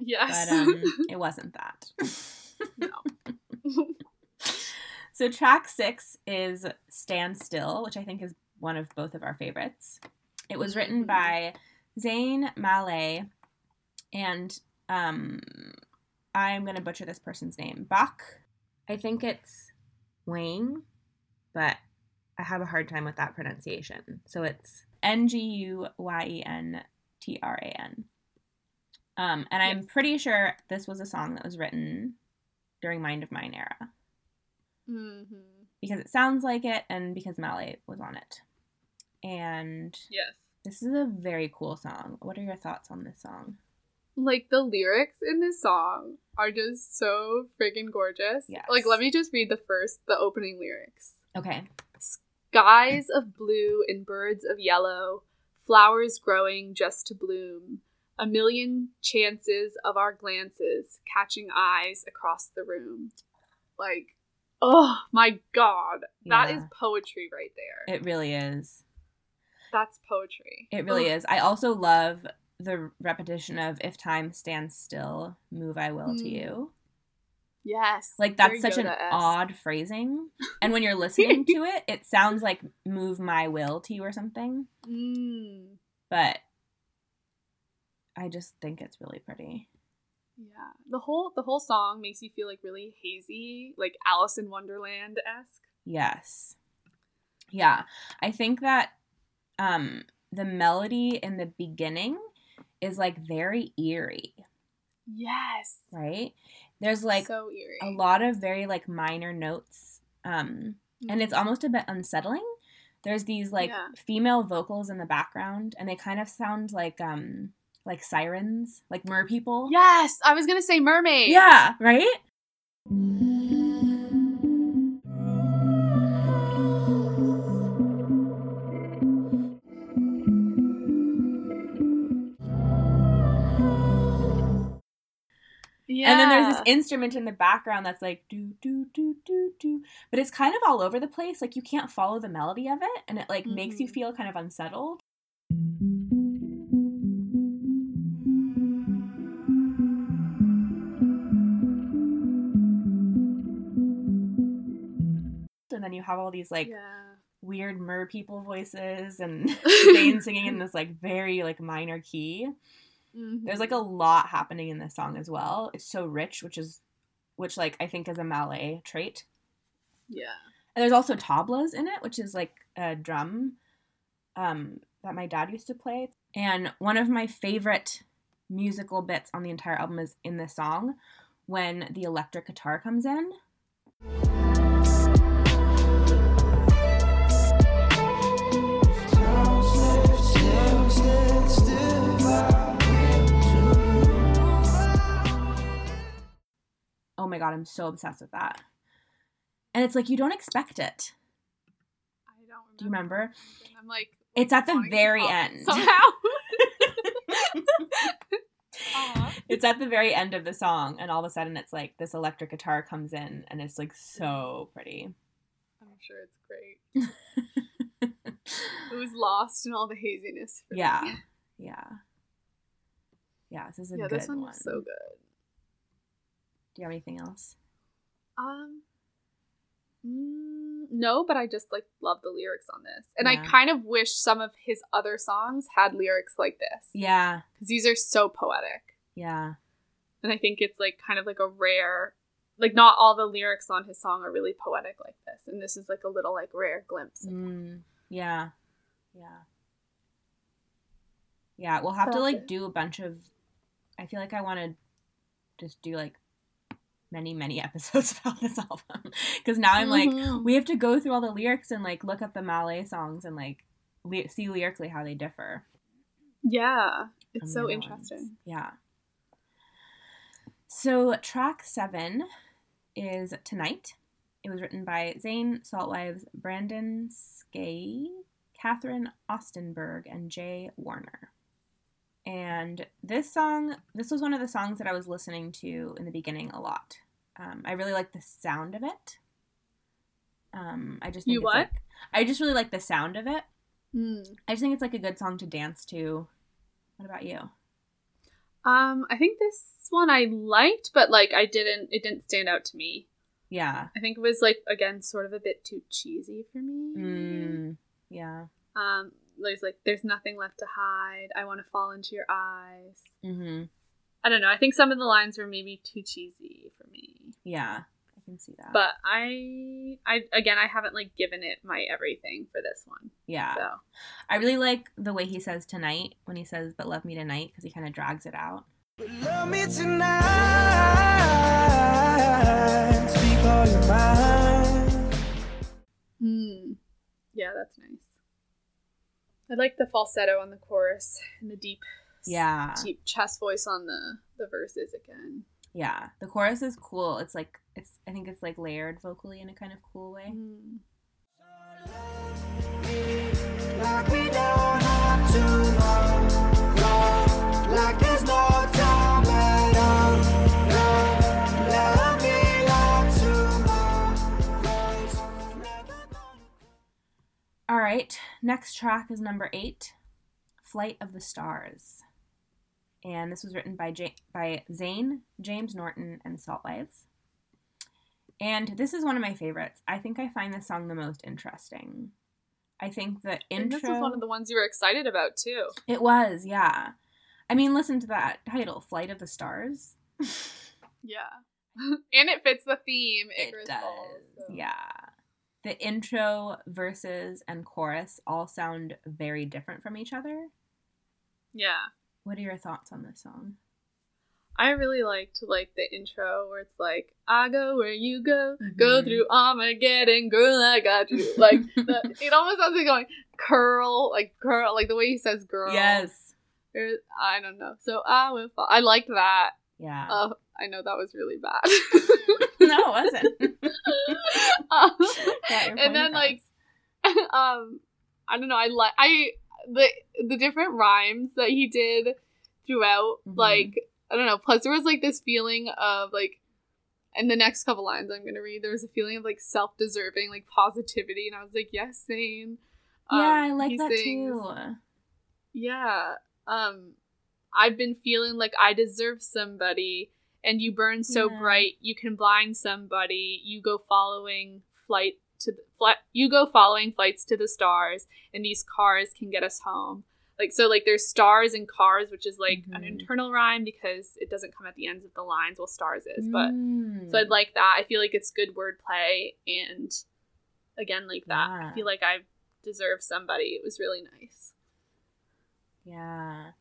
Yes. but um, it wasn't that. no. So track six is Stand Still, which I think is one of both of our favorites. It was written Mhm. by Zayn Malay and um I'm gonna butcher this person's name. Bach. I think it's Wang, but I have a hard time with that pronunciation. So it's N G U Y E N T R A N. Um, and I'm pretty sure this was a song that was written during Mind of Mine era Mm-hmm. because it sounds like it and because Malay was on it. And Yes. this is a very cool song. What are your thoughts on this song? like the lyrics in this song are just so friggin' gorgeous. Yes. Like let me just read the first the opening lyrics. Okay. Skies of blue and birds of yellow, flowers growing just to bloom. A million chances of our glances catching eyes across the room. Like, oh my god. that is Yeah. poetry right there. It really is. That's poetry. It really Ugh. is. I also love the repetition of "If time stands still, move I will to Mm. you." Yes. Like that's such an odd phrasing, and when you're listening to it, it sounds like "move my will to you" or something. Mm, But I just think it's really pretty. yeah. The whole the whole song makes you feel like really hazy, like Alice in Wonderland esque. Yes. Yeah. I think that um the melody in the beginning is like very eerie, Yes. right? There's like so a lot of very like minor notes um and it's almost a bit unsettling. There's these like Yeah. female vocals in the background and they kind of sound like um like sirens, like mer people. Yes, I was gonna say mermaid. Yeah, right? Yeah. And then there's this instrument in the background that's like do do do do do, but it's kind of all over the place. Like you can't follow the melody of it, and it like makes you Mhm. feel kind of unsettled. And then you have all these like yeah. weird mer people voices and Zayn singing in this like very like minor key. There's like a Mhm. lot happening in this song as well. It's so rich, which is which like I think is a Malay trait. yeah. And there's also tablas in it, which is like a drum um, that my dad used to play. And one of my favorite musical bits on the entire album is in this song when the electric guitar comes in. Oh my god, I'm so obsessed with that. And it's like you don't expect it. I don't remember. Do you remember? I'm like It's at the very end. Somehow. uh-huh. It's at the very end of the song, and all of a sudden it's like this electric guitar comes in, and it's like so pretty. I'm sure it's great. It was lost in all the haziness. for me. yeah, yeah, yeah. This is a Yeah, good this one one. was so good. Do you have anything else? Um, mm, no, but I just like love the lyrics on this, and Yeah. I kind of wish some of his other songs had lyrics like this Yeah, because these are so poetic, yeah, and I think it's like kind of like a rare, like not all the lyrics on his song are really poetic like this, and this is like a little like rare glimpse. mm, yeah, yeah, yeah. We'll have to like it. do a bunch of. I feel like I want to just do like many many episodes about this album because now I'm like Mhm. we have to go through all the lyrics and like look up the Malay songs and like li- see lyrically how they differ. yeah, it's so interesting. ones. Yeah. So track seven is Tonight. It was written by Zayn Saltwives, Brandon Skay, Kathryn Ostenberg, and Jay Warner. And this song, this was one of the songs that I was listening to in the beginning a lot. Um, I really like the sound of it. Um, I just think You what? like I just really like the sound of it. Mm. I just think it's like a good song to dance to. What about you? Um, I think this one I liked, but like I didn't, it didn't stand out to me. Yeah. I think it was like again sort of a bit too cheesy for me. Mm, yeah. Um, there's like there's nothing left to hide. I want to fall into your eyes. Mm-hmm. I don't know. I think some of the lines were maybe too cheesy for me. Yeah. I can see that. But I, I again, I haven't like given it my everything for this one. yeah. So I really like the way he says tonight when he says, but love me tonight, because he kind of drags it out. But love me tonight. Speak all your mind. Hmm. Yeah, that's nice. I like the falsetto on the chorus and the deep Yeah. deep chest voice on the the verses again. Yeah. The chorus is cool. It's like it's I think it's like layered vocally in a kind of cool way. Mm. Like we don't have tomorrow. Like there's no time at all. Love, love me like tomorrow's never gonna All right. Next track is number 8, Flight of the Stars. And this was written by J- by Zayn, James Norton, and Saltwives. And this is one of my favorites. I think I find this song the most interesting. I think the intro. And this was one of the ones you were excited about too. It was, yeah. I mean, listen to that title, Flight of the Stars. Yeah. and it fits the theme. It Icarus does. So. Yeah. The intro, verses, and chorus all sound very different from each other. Yeah. What are your thoughts on this song? I really liked like the intro where it's like, I go where you go, go Mhm. through Armageddon, girl, I got you. Like the, it almost sounds like going curl, like girl, like the way he says girl. Yes. Or- I don't know. So I will. Fall. I liked that. Yeah. Uh, I know that was really bad. no, it wasn't. Um, point and then across. like, um, I don't know. I like I the the different rhymes that he did throughout. Mhm. Like I don't know. Plus, there was like this feeling of like. In the next couple lines I'm gonna read, there was a feeling of like self-deserving, like positivity, and I was like, "Yes, same." yeah, Um, I like that sings- too. yeah. Um I've been feeling like I deserve somebody and you burn so Yeah. bright you can blind somebody. You go following flight to the flight you go following flights to the stars and these cars can get us home. Like so like there's stars and cars which is like an Mhm. internal rhyme because it doesn't come at the ends of the lines well stars is but Mm. so I'd like that. I feel like it's good wordplay and again like that. Yeah. I feel like I deserve somebody. It was really nice. Yeah.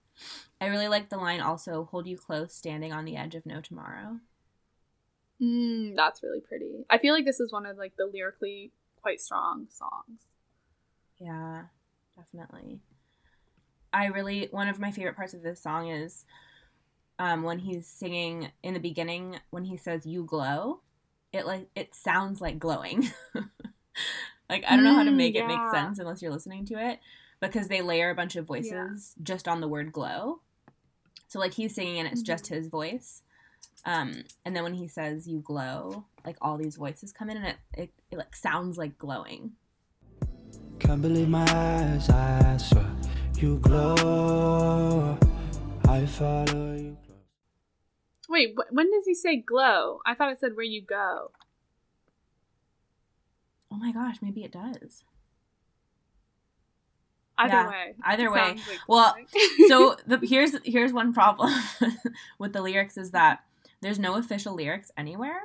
I really like the line also, hold you close, standing on the edge of no tomorrow. Mm, that's really pretty. I feel like this is one of like the lyrically quite strong songs. Yeah, definitely. I really one of my favorite parts of this song is um when he's singing in the beginning when he says you glow. It like it sounds like glowing. like I don't know how to Mm, make it make sense unless you're listening to it because they layer a bunch of voices just on the word glow. So like he's singing and it's just Mm-hmm. his voice. Um and then when he says you glow, like all these voices come in and it it, it like sounds like glowing. Can't believe my eyes, I swear you glow. I follow you. Wait, wh- when does he say glow? I thought it said where you go. Oh my gosh, maybe it does. Either Yeah, way. either way. like Well. So the, here's here's one problem with the lyrics is that there's no official lyrics anywhere.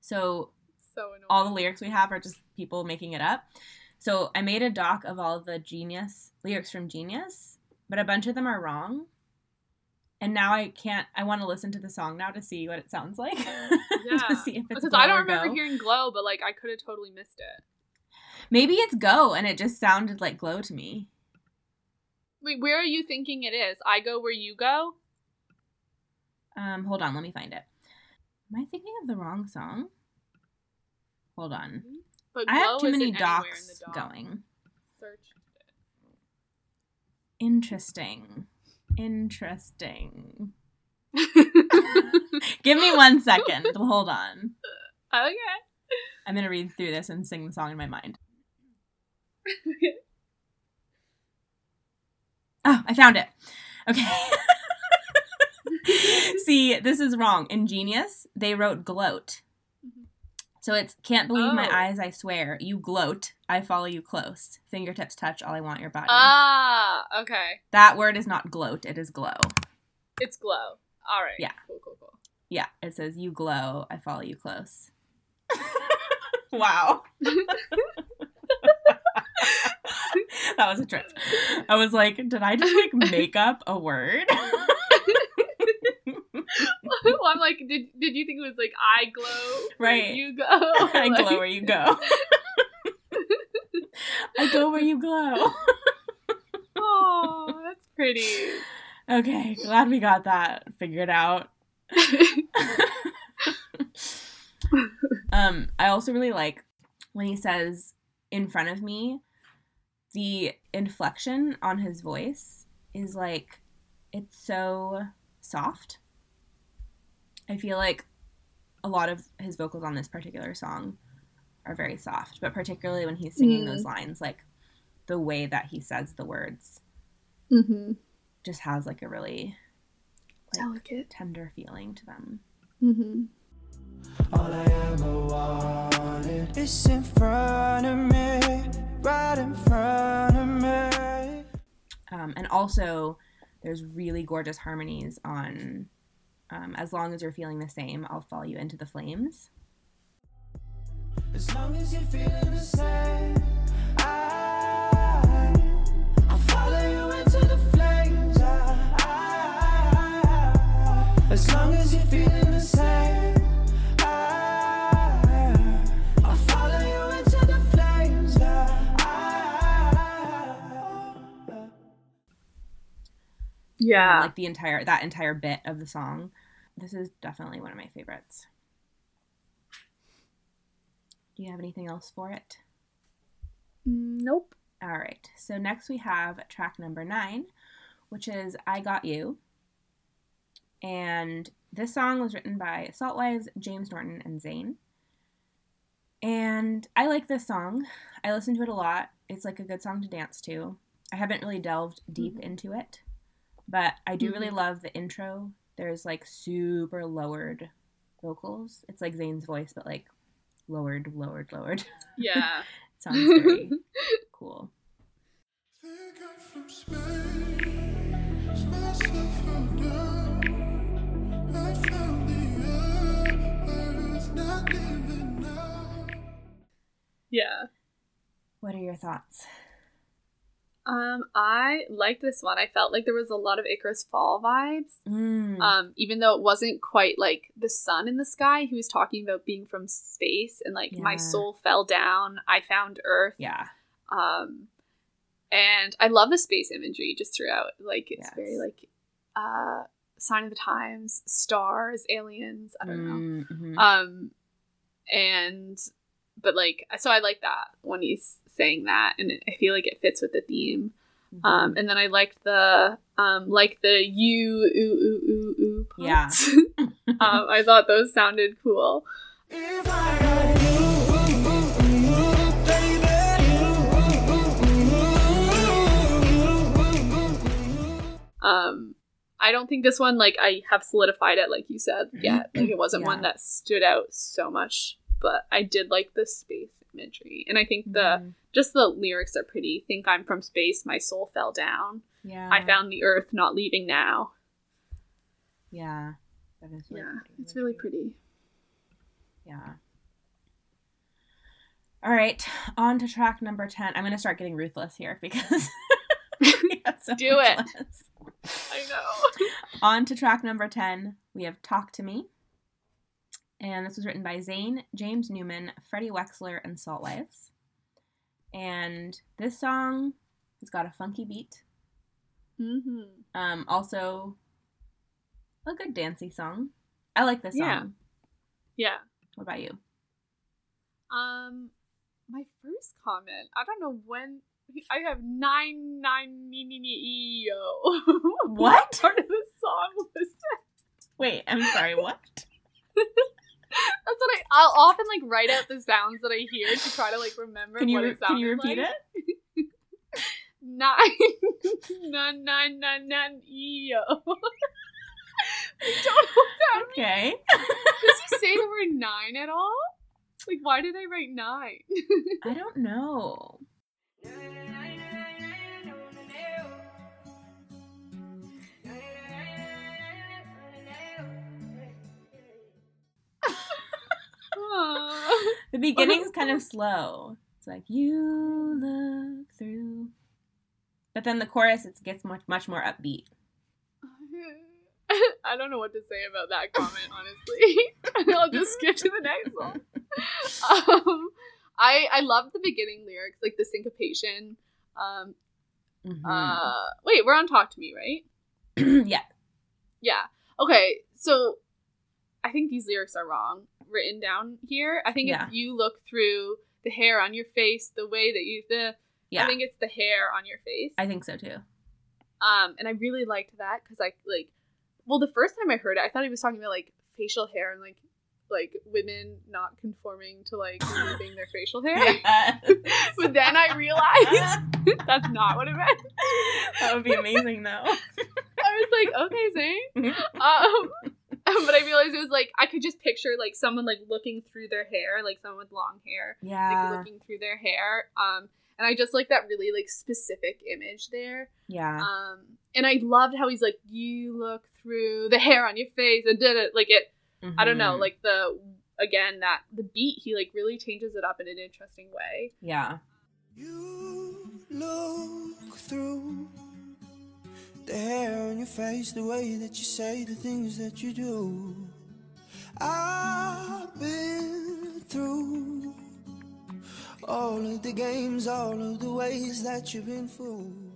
So so all the lyrics we have are just people making it up. So I made a doc of all the Genius lyrics from Genius, but a bunch of them are wrong. And now I can't. I want to listen to the song now to see what it sounds like. Yeah. to see if it's because I don't remember go. hearing glow, but like I could have totally missed it. Maybe it's go, and it just sounded like glow to me. Wait, where are you thinking it is? I go where you go? Um, hold on, let me find it. Am I thinking of the wrong song? Hold on. But I have too many isn't anywhere in docs doc. going. Searched it. Interesting. Interesting. Give me one second. Hold on. okay. I'm gonna read through this and sing the song in my mind. Oh, I found it. Okay. See, this is wrong. In Genius, they wrote gloat. So it's can't believe my Oh. eyes, I swear. You gloat, I follow you close. Fingertips touch all I want your body. Ah, okay. that word is not gloat, it is glow. It's glow. All right. Yeah. Cool, cool, cool. Yeah, it says you glow, I follow you close. wow. that was a trip. I was like, did I just like make up a word? well, I'm like, did did you think it was like I glow? Right. You go. I Like- glow where you go. I go where you glow. Oh, that's pretty. Okay, glad we got that figured out. um, I also really like when he says in front of me, the inflection on his voice is like it's so soft. I feel like a lot of his vocals on this particular song are very soft, but particularly when he's singing Mm. those lines, like the way that he says the words mm-hmm. just has like a really like, Delicate. tender feeling to them. Mm-hmm. All I ever wanted is in front of me, right in front of me. Um, and also, there's really gorgeous harmonies on um, As Long as You're Feeling the Same, I'll Follow You Into the Flames. As long as you're feeling the same, I, I'll follow you into the flames. I, I, as long as you're feeling the same, I, I'll follow you into the flames. I, I, Yeah. Like the entire, that entire bit of the song. This is definitely one of my favorites. Do you have anything else for it? nope. All right. So next we have track number nine, which is I Got You. And this song was written by Saltwives, James Norton, and Zayn. And I like this song. I listen to it a lot. It's like a good song to dance to. I haven't really delved deep into it, but I do really Mhm. love the intro. There's like super lowered vocals. It's like Zayn's voice, but like lowered, lowered, lowered. Yeah. It sounds very cool. Think I'm from space, myself out down. I found the earth, not leaving now. yeah. What are your thoughts? Um, I liked this one. I felt like there was a lot of Icarus Fall vibes. Mm. Um, even though it wasn't quite like the sun in the sky, he was talking about being from space and like my soul fell down. I found Earth. yeah. Um, and I love the space imagery just throughout. Like it's very like uh sign of the times, stars, aliens. I don't know. Mhm. Um, and but like so I like that when he's saying that, and I feel like it fits with the theme. Mhm. Um, and then I liked the um like the you ooh ooh ooh ooh Yeah. parts. um, I thought those sounded cool. If I got you, Um, I don't think this one like I have solidified it like you said yet. Like it wasn't one Yeah. that stood out so much, but I did like the space and I think the Mhm. just the lyrics are pretty. Think I'm from space, my soul fell down. yeah. I found the earth, not leaving now. Yeah. That is really yeah, pretty it's really pretty. Yeah. All right, on to track number 10. I'm going to start getting ruthless here because so Do it. less. I know. On to track number 10, we have Talk to Me. And this was written by Zayn, James Newman, Freddie Wexler, and Saltwives. And this song has got a funky beat. hmm Um, also, a good dancey song. I like this song. Yeah. Yeah. What about you? Um, my first comment. I don't know when. I have nine nine me me me e yo. What? part of the song was that? Wait, I'm sorry, what? That's what I. I'll often like write out the sounds that I hear to try to like remember Can you, what it sounded can you repeat like. it? Nine nine nine nine nine yo. I don't know what that Okay. means. Does he say the word nine at all? Like, why did I write nine? I don't know. The beginning's kind of slow. It's like you look through, but then the chorus it gets much much more upbeat. I don't know what to say about that comment, honestly. I'll just skip to the next one. Um, I I love the beginning lyrics, like the syncopation. Um, Mhm. uh, wait, we're on "Talk to Me," right? yeah. Yeah. Okay, so I think these lyrics are wrong written down here. I think Yeah. if you look through the hair on your face, the way that you the Yeah. I think it's the hair on your face. I think so too. Um, and I really liked that because I like, well, the first time I heard it, I thought he was talking about like facial hair and like like women not conforming to like removing their facial hair. but then I realized that's not what it meant. that would be amazing though. I was like, okay, Zayn. Um, but I realized it was like I could just picture like someone like looking through their hair, like someone with long hair, like Yeah. looking through their hair. Um, and I just like that really like specific image there. Yeah. Um, and I loved how he's like, you look through the hair on your face and did it like it. I don't know, Mhm. like the again that the beat he like really changes it up in an interesting way. Yeah. You look through the hair on your face, the way that you say the things that you do. I've been through all of the games, all of the ways that you've been fooled.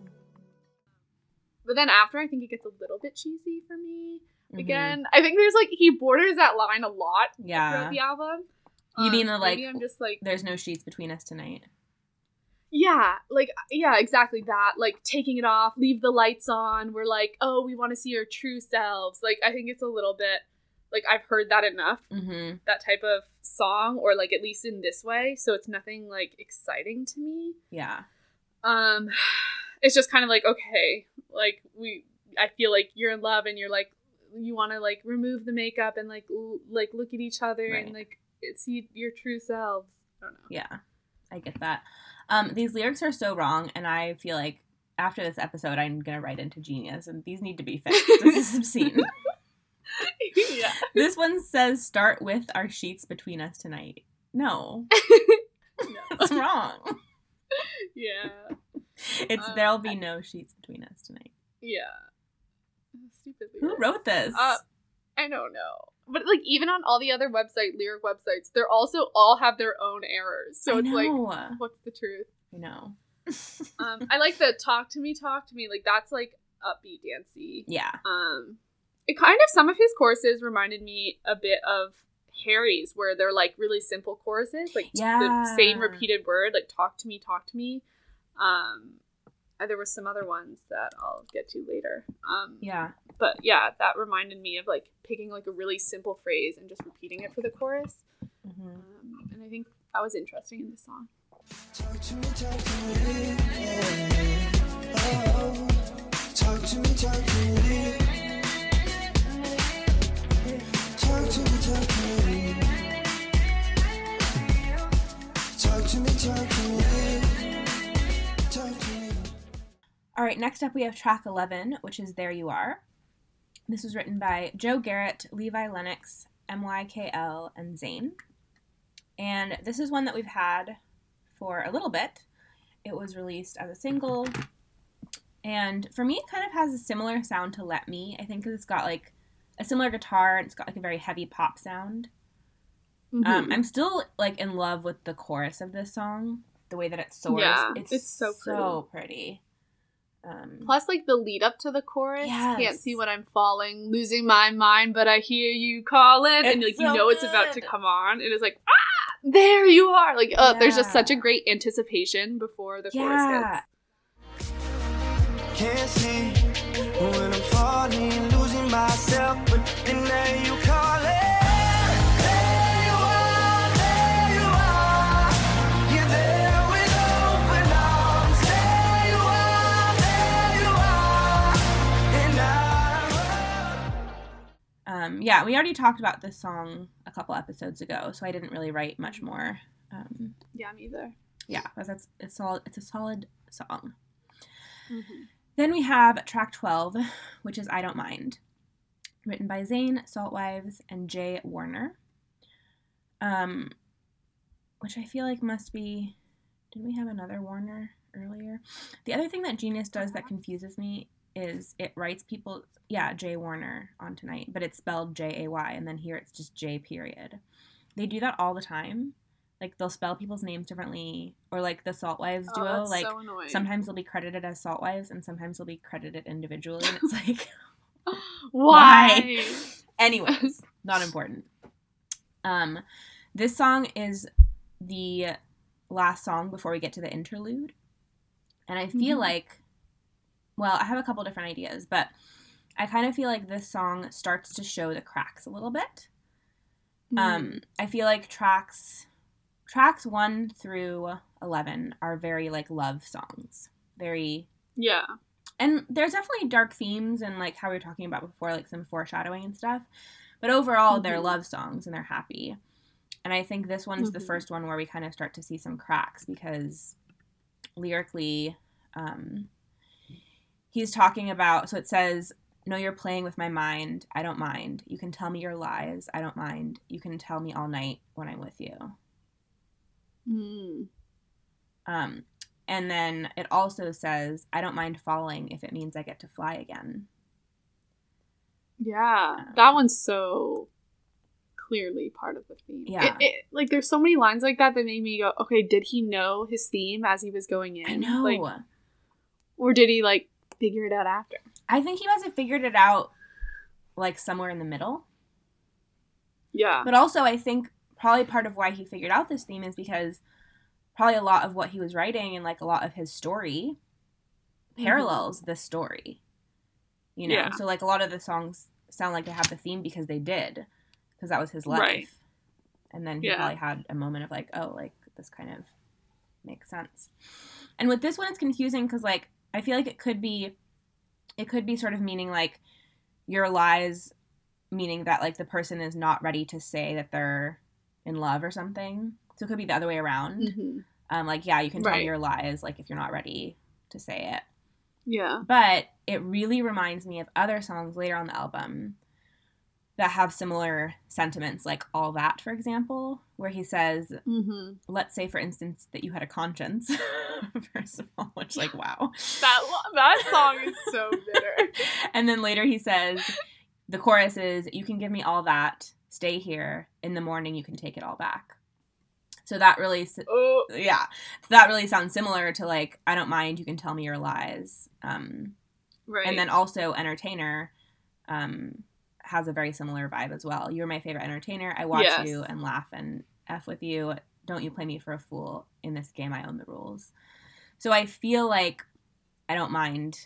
But then after, I think it gets a little bit cheesy for me. Mhm. Again, I think there's like he borders that line a lot Yeah. throughout the album. You mean the, maybe like, I'm just like There's no sheets between us tonight. Yeah, like yeah, exactly that. Like taking it off, leave the lights on. We're like, oh, we want to see our true selves. Like I think it's a little bit like I've heard that enough. Mm-hmm. That type of song, or like at least in this way. So it's nothing like exciting to me. Yeah. um it's just kind of like okay like we i feel like you're in love and you're like you want to like remove the makeup and like l- like look at each other Right. and like see your true selves i don't know Yeah. I get that. Um, these lyrics are so wrong, and I feel like after this episode, I'm gonna write into Genius, and these need to be fixed. this is obscene. yeah this one says, "Start with our sheets between us tonight." No, it's wrong. yeah It's Um, there'll be no sheets between us tonight. yeah stupid Who wrote this? Uh, i don't know but like even on all the other website lyric websites they're also all have their own errors. So I it's like what's the truth? I know. um i like the talk to me talk to me like that's like upbeat dancey. Yeah. um it kind of some of his courses reminded me a bit of harry's where they're like really simple choruses like t- the same repeated word like talk to me talk to me. Um there was some other ones that i'll get to later um Yeah. but yeah that reminded me of like picking like a really simple phrase and just repeating it for the chorus hmm um, and i think that was interesting in the song Talk to me, talk to me. yeah. Oh, talk to me, talk to me. Talk to me, talk to me. Talk to me, talk to me. All right, next up we have track 11, which is There You Are. This was written by Joe Garrett, Levi Lennox, MYKL, and Zayn. And this is one that we've had for a little bit. It was released as a single. And for me, it kind of has a similar sound to Let Me. I think it's got like a similar guitar and it's got like a very heavy pop sound. Mm-hmm. Um, I'm still like in love with the chorus of this song, the way that it soars. Yeah, it's, it's so so pretty. Um, Plus, like the lead up to the chorus, can't see when I'm falling, losing my mind, but I hear you calling, and like It's you so know it's about to come on, and it's like ah, there you are. Like oh, there's just such a great anticipation before the chorus yeah, hits. Um, yeah. We already talked about this song a couple episodes ago, so I didn't really write much more. Um, Yeah, me either. yeah, that's it's solid. It's a solid song. Mm-hmm. Then we have track 12, which is I Don't Mind, written by Zayn, Saltwives, and Jay Warner. Um, which I feel like must be. Didn't we have another Warner earlier? The other thing that Genius does that confuses me is it writes people, yeah, Jay Warner on tonight, but it's spelled J A Y, and then here it's just J period. They do that all the time. like they'll spell people's names differently, or like the Salt Wives duo. oh, that's like so sometimes they'll be credited as Salt Wives, and sometimes they'll be credited individually, and it's like, Why? anyways, not important. Um, this song is the last song before we get to the interlude, and I feel Mhm. like, well, I have a couple different ideas, but I kind of feel like this song starts to show the cracks a little bit. Mm. Um, I feel like tracks tracks one through eleven are very like love songs, very yeah. and there's definitely dark themes and like how we were talking about before, like some foreshadowing and stuff. But overall, they're Mhm. love songs and they're happy. And I think this one's the Mhm. first one where we kind of start to see some cracks because lyrically, um, he's talking about. So it says, "No, you're playing with my mind. I don't mind. You can tell me your lies. I don't mind. You can tell me all night when I'm with you." Mm. Um, and then it also says, "I don't mind falling if it means I get to fly again." Yeah, Yeah. that one's so clearly part of the theme. Yeah. It- it- like there's so many lines like that that made me go, okay, did he know his theme as he was going in? I know. Like, or did he like figure it out after? I think he must have figured it out like somewhere in the middle. Yeah. But also, I think probably part of why he figured out this theme is because probably a lot of what he was writing and like a lot of his story mm-hmm. parallels this story. You know, Yeah. so like a lot of the songs sound like they have the theme because they did, because that was his life. Right. And then he Yeah. probably had a moment of like, oh, like this kind of makes sense. And with this one, it's confusing because like I feel like it could be, it could be sort of meaning like your lies, meaning that like the person is not ready to say that they're in love or something. So it could be the other way around. Mhm. Um, like yeah, you can tell Right. your lies like if you're not ready to say it. Yeah. But it really reminds me of other songs later on the album that have similar sentiments, like All That, for example, where he says, Mm-hmm. let's say, for instance, that you had a conscience, first of all, which, like, wow. That that song is so bitter. and then later he says, the chorus is, you can give me all that, stay here, in the morning you can take it all back. So that really, Oh, yeah, that really sounds similar to, like, I don't mind, you can tell me your lies. Um, right. and then also entertainer um, has a very similar vibe as well you're my favorite entertainer i watch Yes. you and laugh and f with you don't you play me for a fool in this game i own the rules so i feel like i don't mind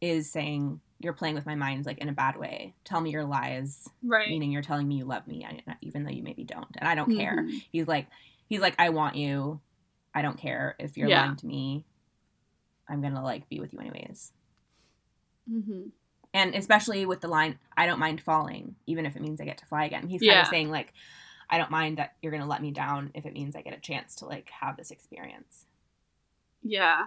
is saying you're playing with my mind like in a bad way tell me your lies right. meaning you're telling me you love me even though you maybe don't and i don't care Mhm. he's like he's like i want you i don't care if you're Yeah. lying to me i'm gonna like be with you anyways Mhm. And especially with the line i don't mind falling even if it means i get to fly again he's kind of saying like i don't mind that you're gonna let me down if it means i get a chance to like have this experience Yeah.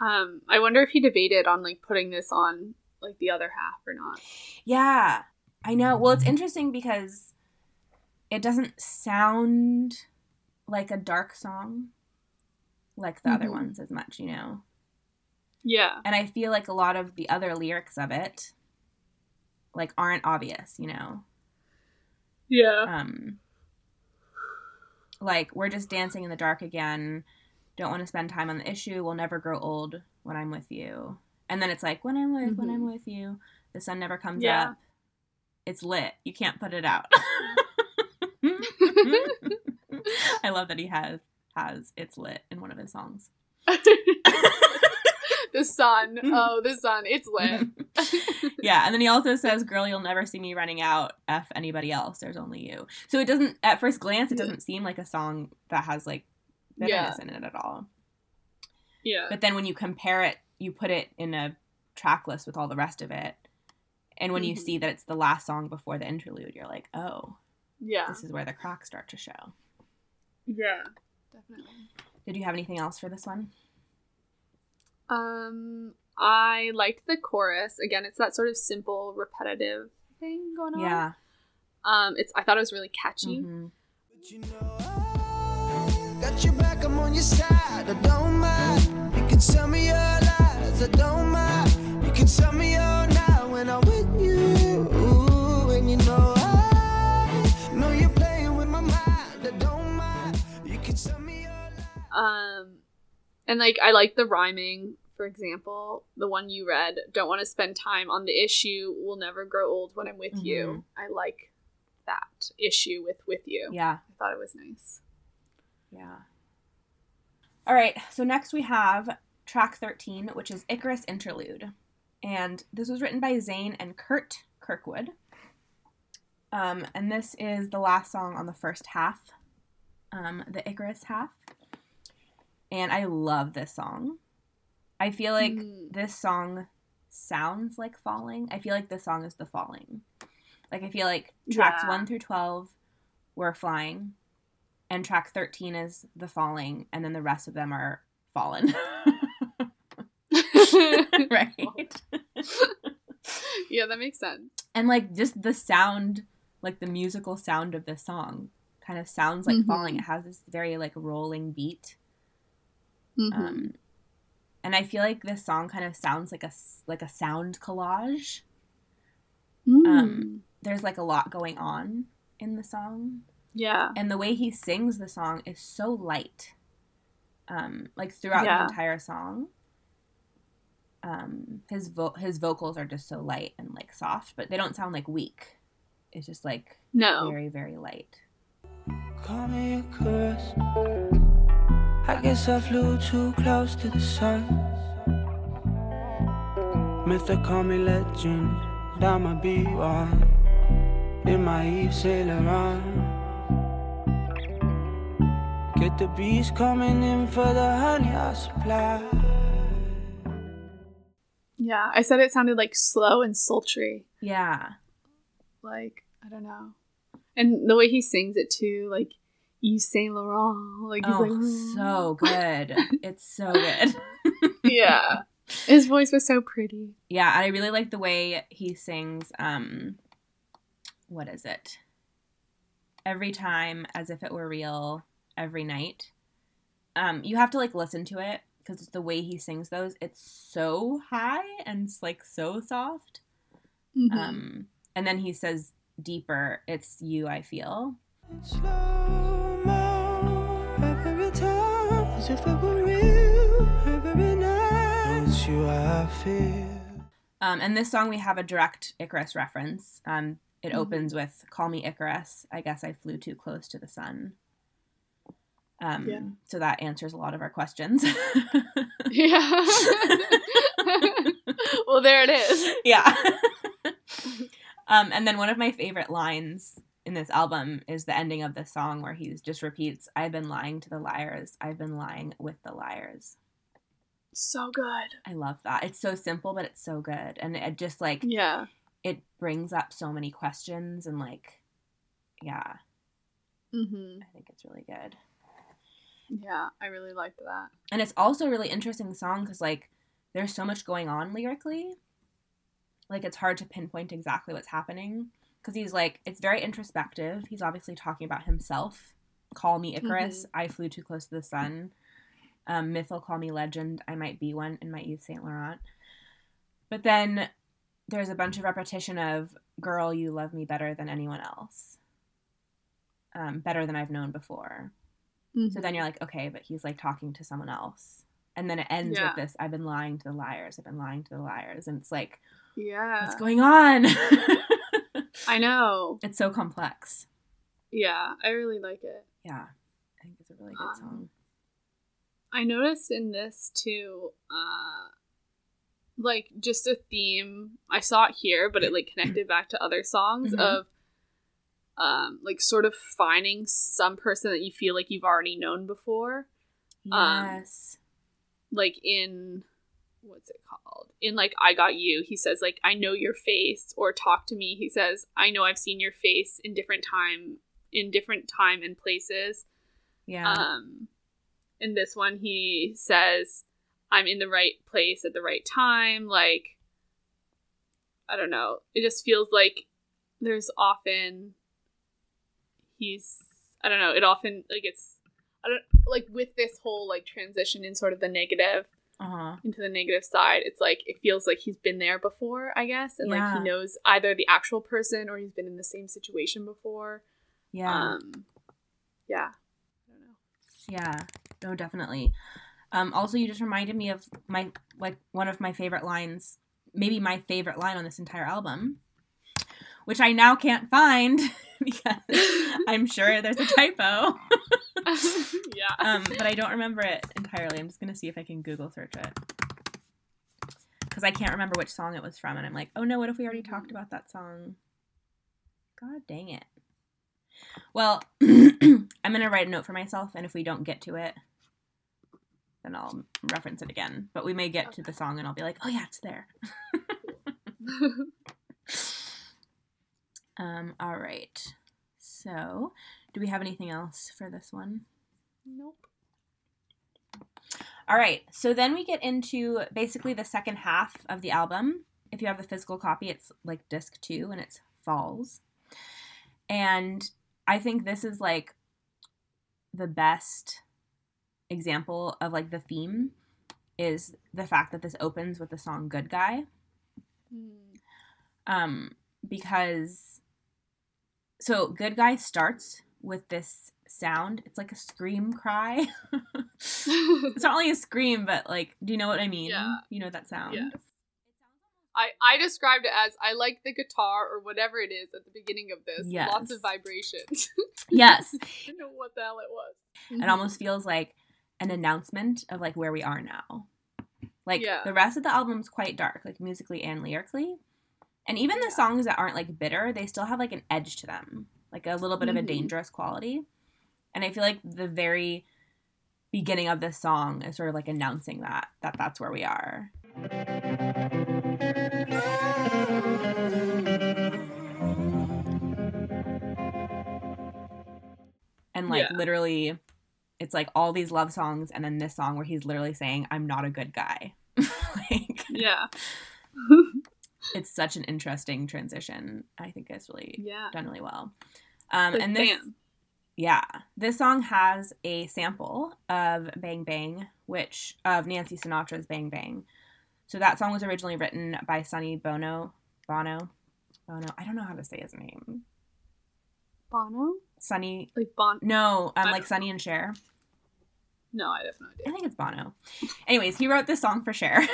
Um, I wonder if he debated on like putting this on like the other half or not. yeah i know well it's interesting because it doesn't sound like a dark song like the other Mhm. ones as much you know Yeah. and i feel like a lot of the other lyrics of it like aren't obvious you know? Yeah. um like we're just dancing in the dark again. Don't want to spend time on the issue. We'll never grow old when i'm with you. And then it's like when i'm with when i'm with you the sun never comes Yeah. up. It's lit. You can't put it out. I love that he has has it's lit in one of his songs the sun. Oh, the sun. It's lit. yeah, and then he also says, "Girl, you'll never see me running out. F anybody else. There's only you." So it doesn't, at first glance, it doesn't seem like a song that has like bitterness in it at all. yeah. But then when you compare it, you put it in a track list with all the rest of it, and when you Mhm. see that it's the last song before the interlude, you're like, "Oh, Yeah. this is where the cracks start to show." Yeah. Definitely. Did you have anything else for this one? Um, I liked the chorus. Again, it's that sort of simple, repetitive thing going on. Yeah. Um, it's I thought it was really catchy. Mm-hmm. You know, got your back, I'm on your side. I don't mind. You can tell me your lies. I don't mind. You can tell me all now when I'm with you. And you know Um, and like I like the rhyming for example, the one you read, don't want to spend time on the issue, will never grow old when I'm with Mhm. you. I like that issue with with you. Yeah. I thought it was nice. Yeah. All right. So next we have track 13, which is Icarus Interlude. And this was written by Zayn and Kurt Kirkwood. Um, and this is the last song on the first half, um, the Icarus half. And I love this song. I feel like Mm. this song sounds like falling. I feel like this song is the falling. Like I feel like tracks Yeah. 1 through 12 were flying and track 13 is the falling and then the rest of them are fallen. right? yeah, that makes sense. And like just the sound, like the musical sound of this song kind of sounds like falling. Mhm. It has this very like rolling beat. Mhm. Um and I feel like this song kind of sounds like a s- like a sound collage. Mm. um, There's like a lot going on in the song. yeah. and the way he sings the song is so light um like throughout Yeah. the entire song um his vo- his vocals are just so light and like soft but they don't sound like weak it's just like No. very very light I guess I flew too close to the sun. Myth they call me legend. That might be one. In my Eve Sailor on. Get the bees coming in for the honey I supply. Yeah. I said it sounded like slow and sultry. yeah Like, I don't know. And the way he sings it too, like Yves Saint Laurent. Like he's oh like so good it's so good Yeah. His voice was so pretty. yeah i really like the way he sings um what is it every time as if it were real every night um you have to like listen to it because the way he sings those it's so high and it's like so soft Mhm. um and then he says deeper it's you i feel Slow-mo, every time, as if it were real, every night. It's you I feel. um and this song we have a direct icarus reference um it Mhm. opens with call me icarus i guess i flew too close to the sun um Yeah. so that answers a lot of our questions yeah. well, there it is. yeah. um, and then one of my favorite lines in this album is the ending of the song where he just repeats, I've been lying to the liars. I've been lying with the liars. So good. I love that. It's so simple, but it's so good. And it just like, Yeah. it brings up so many questions and like, yeah, Mm-hmm. I think it's really good. Yeah, I really liked that. And it's also a really interesting song because like there's so much going on lyrically. Like it's hard to pinpoint exactly what's happening because he's like it's very introspective. He's obviously talking about himself. Call me Icarus. I flew too close to the sun. Um, myth will call me legend. I might be one in my Yves Saint Laurent. But then there's a bunch of repetition of "Girl, you love me better than anyone else." Um, better than I've known before. So then you're like, okay, but he's like talking to someone else. And then it ends Yeah. with this I've been lying to the liars. I've been lying to the liars. And it's like, yeah. what's going on? I know. it's so complex. Yeah, I really like it. Yeah. I think it's a really good Um, song. I noticed in this too, uh, like just a theme. I saw it here, but it like connected back to other songs Mhm. of, um, like sort of finding some person that you feel like you've already known before. um, Yes. Like in, what's it called? In like I Got You, he says like I know your face, or Talk to Me. He says I know I've seen your face in different time, in different time and places. yeah. Um, in this one, he says, "I'm in the right place at the right time." Like, I don't know. It just feels like there's often he's. I don't know. It often like it's. I don't like with this whole like transition in sort of the negative uh huh. into the negative side. It's like it feels like he's been there before, I guess, and like he knows either the actual person or he's been in the same situation before. Yeah. Um, yeah. I don't know. Yeah, no, definitely. Um, also, you just reminded me of my like one of my favorite lines, maybe my favorite line on this entire album, which I now can't find because I'm sure there's a typo. yeah. um, but I don't remember it entirely. I'm just gonna see if I can Google search it because I can't remember which song it was from, and I'm like, oh no, what if we already talked about that song? God dang it. Well, I'm gonna write a note for myself, and if we don't get to it, then I'll reference it again. But we may get to the song, and I'll be like, oh yeah, it's there. Um, all right. So, do we have anything else for this one? nope. All right. So then we get into basically the second half of the album. If you have the physical copy, it's like disc two and it's Falls. And I think this is like the best example of like the theme is the fact that this opens with the song Good Guy. Hmm. Um, because so Good Guy starts with this sound. It's like a scream cry. it's not only a scream, but like, do you know what I mean? Yeah. You know that sound? Yes. I, I described it as I like the guitar or whatever it is at the beginning of this. Lots of vibrations. Yes. I don't know what the hell it was. It almost feels like an announcement of like where we are now. Like Yeah. the rest of the album's quite dark, like musically and lyrically. And even the Yeah. songs that aren't like bitter, they still have like an edge to them, like a little bit of a Mhm. dangerous quality. And I feel like the very beginning of this song is sort of like announcing that that that's where we are. And like Yeah. literally it's like all these love songs and then this song where he's literally saying I'm not a good guy. like Yeah. it's such an interesting transition. I think it's really Yeah. done really well. Um, and this, bam. Yeah, this song has a sample of "Bang Bang," which of Nancy Sinatra's "Bang Bang." So that song was originally written by Sonny Bono. Bono, Bono. I don't know how to say his name. Bono? Sonny. Like Bono. No, um, like Sonny and Cher. No, I have no I think it's Bono. Anyways, he wrote this song for Cher,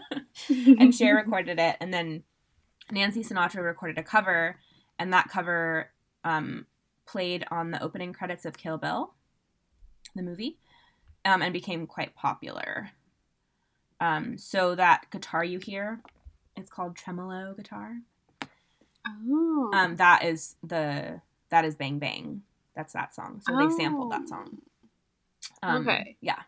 and Cher recorded it, and then Nancy Sinatra recorded a cover, and that cover um, played on the opening credits of Kill Bill, the movie, um, and became quite popular. Um, so that guitar you hear, it's called tremolo guitar. Oh. Um, that is the that is Bang Bang. That's that song. So they sampled that Oh. song. Um, Okay. Yeah,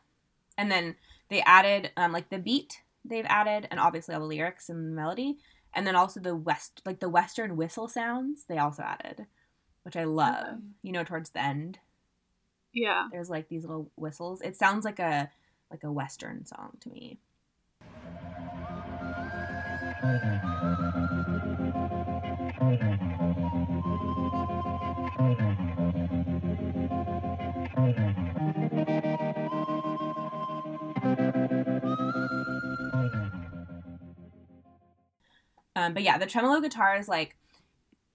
and then they added um, like the beat they've added, and obviously all the lyrics and the melody, and then also the west like the western whistle sounds they also added, which I love. You know, towards the end, yeah. there's like these little whistles. It sounds like a like a western song to me. Um, but yeah, the tremolo guitar is like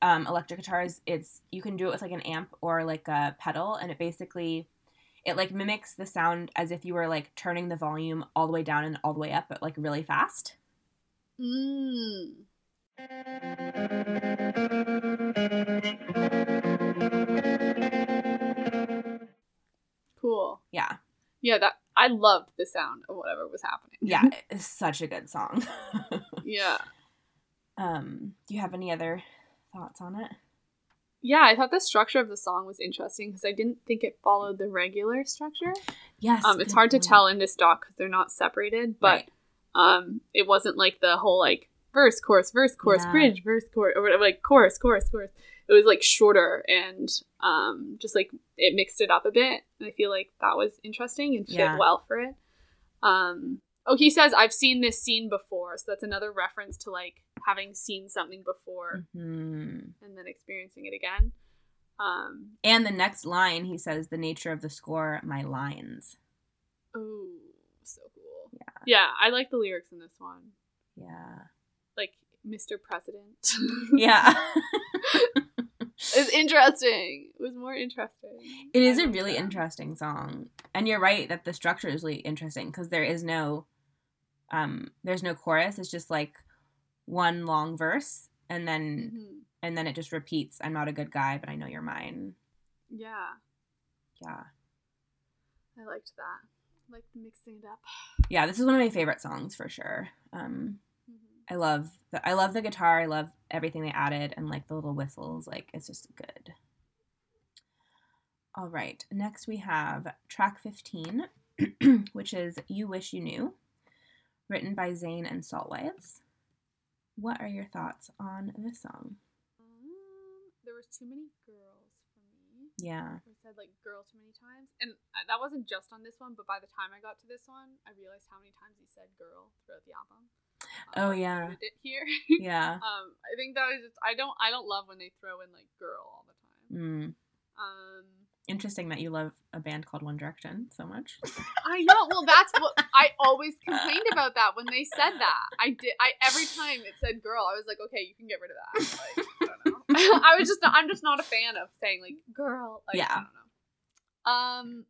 um, electric guitars. It's you can do it with like an amp or like a pedal, and it basically it like mimics the sound as if you were like turning the volume all the way down and all the way up, but like really fast. Mm. Cool. Yeah, Yeah, that I loved the sound of whatever was happening. yeah, it's such a good song. yeah. um, do you have any other thoughts on it? Yeah, I thought the structure of the song was interesting because I didn't think it followed the regular structure. Yes, Um, it's hard to tell in this doc because they're not separated, but Right. um, it wasn't like the whole like verse, chorus, verse, chorus, Yeah. bridge, verse, chorus, or whatever, like chorus, chorus, chorus. It was like shorter and um, just like it mixed it up a bit. And I feel like that was interesting and fit Yeah. well for it. Um, oh, he says I've seen this scene before, so that's another reference to like having seen something before Mhm. and then experiencing it again. Um, And the next line, he says, "The nature of the score, my lines." oh, so cool. Yeah. Yeah, I like the lyrics in this one. Yeah, like Mr. President. yeah. It's interesting. It was more interesting. It is a really interesting song. And you're right that the structure is really interesting because there is no um there's no chorus. It's just like one long verse and then Mhm. and then it just repeats, I'm not a good guy, but I know you're mine. Yeah, Yeah. I liked that. I liked mixing it up. Yeah, this is one of my favorite songs for sure. Um Mhm. I love the I love the guitar, I love everything they added and like the little whistles, like it's just good. All right. Next we have track 15, which is You Wish You Knew, written by Zayn and Saltwives. What are your thoughts on this song? Um, there was too many girls for me. Yeah. I said like girl too many times, and uh, that wasn't just on this one. But by the time I got to this one, I realized how many times he said girl throughout the album. Oh, yeah. noted it here. Yeah. um, I think that was just I don't I don't love when they throw in like girl all the time. Mm. Um, Interesting that you love a band called One Direction so much. I know. Well, that's what I always complained about that when they said that. I did. I every time it said girl, I was like, okay, you can get rid of that. Like, I don't know. I was just. Not, I'm just not a fan of saying like girl. Like, Yeah. I don't know. Um,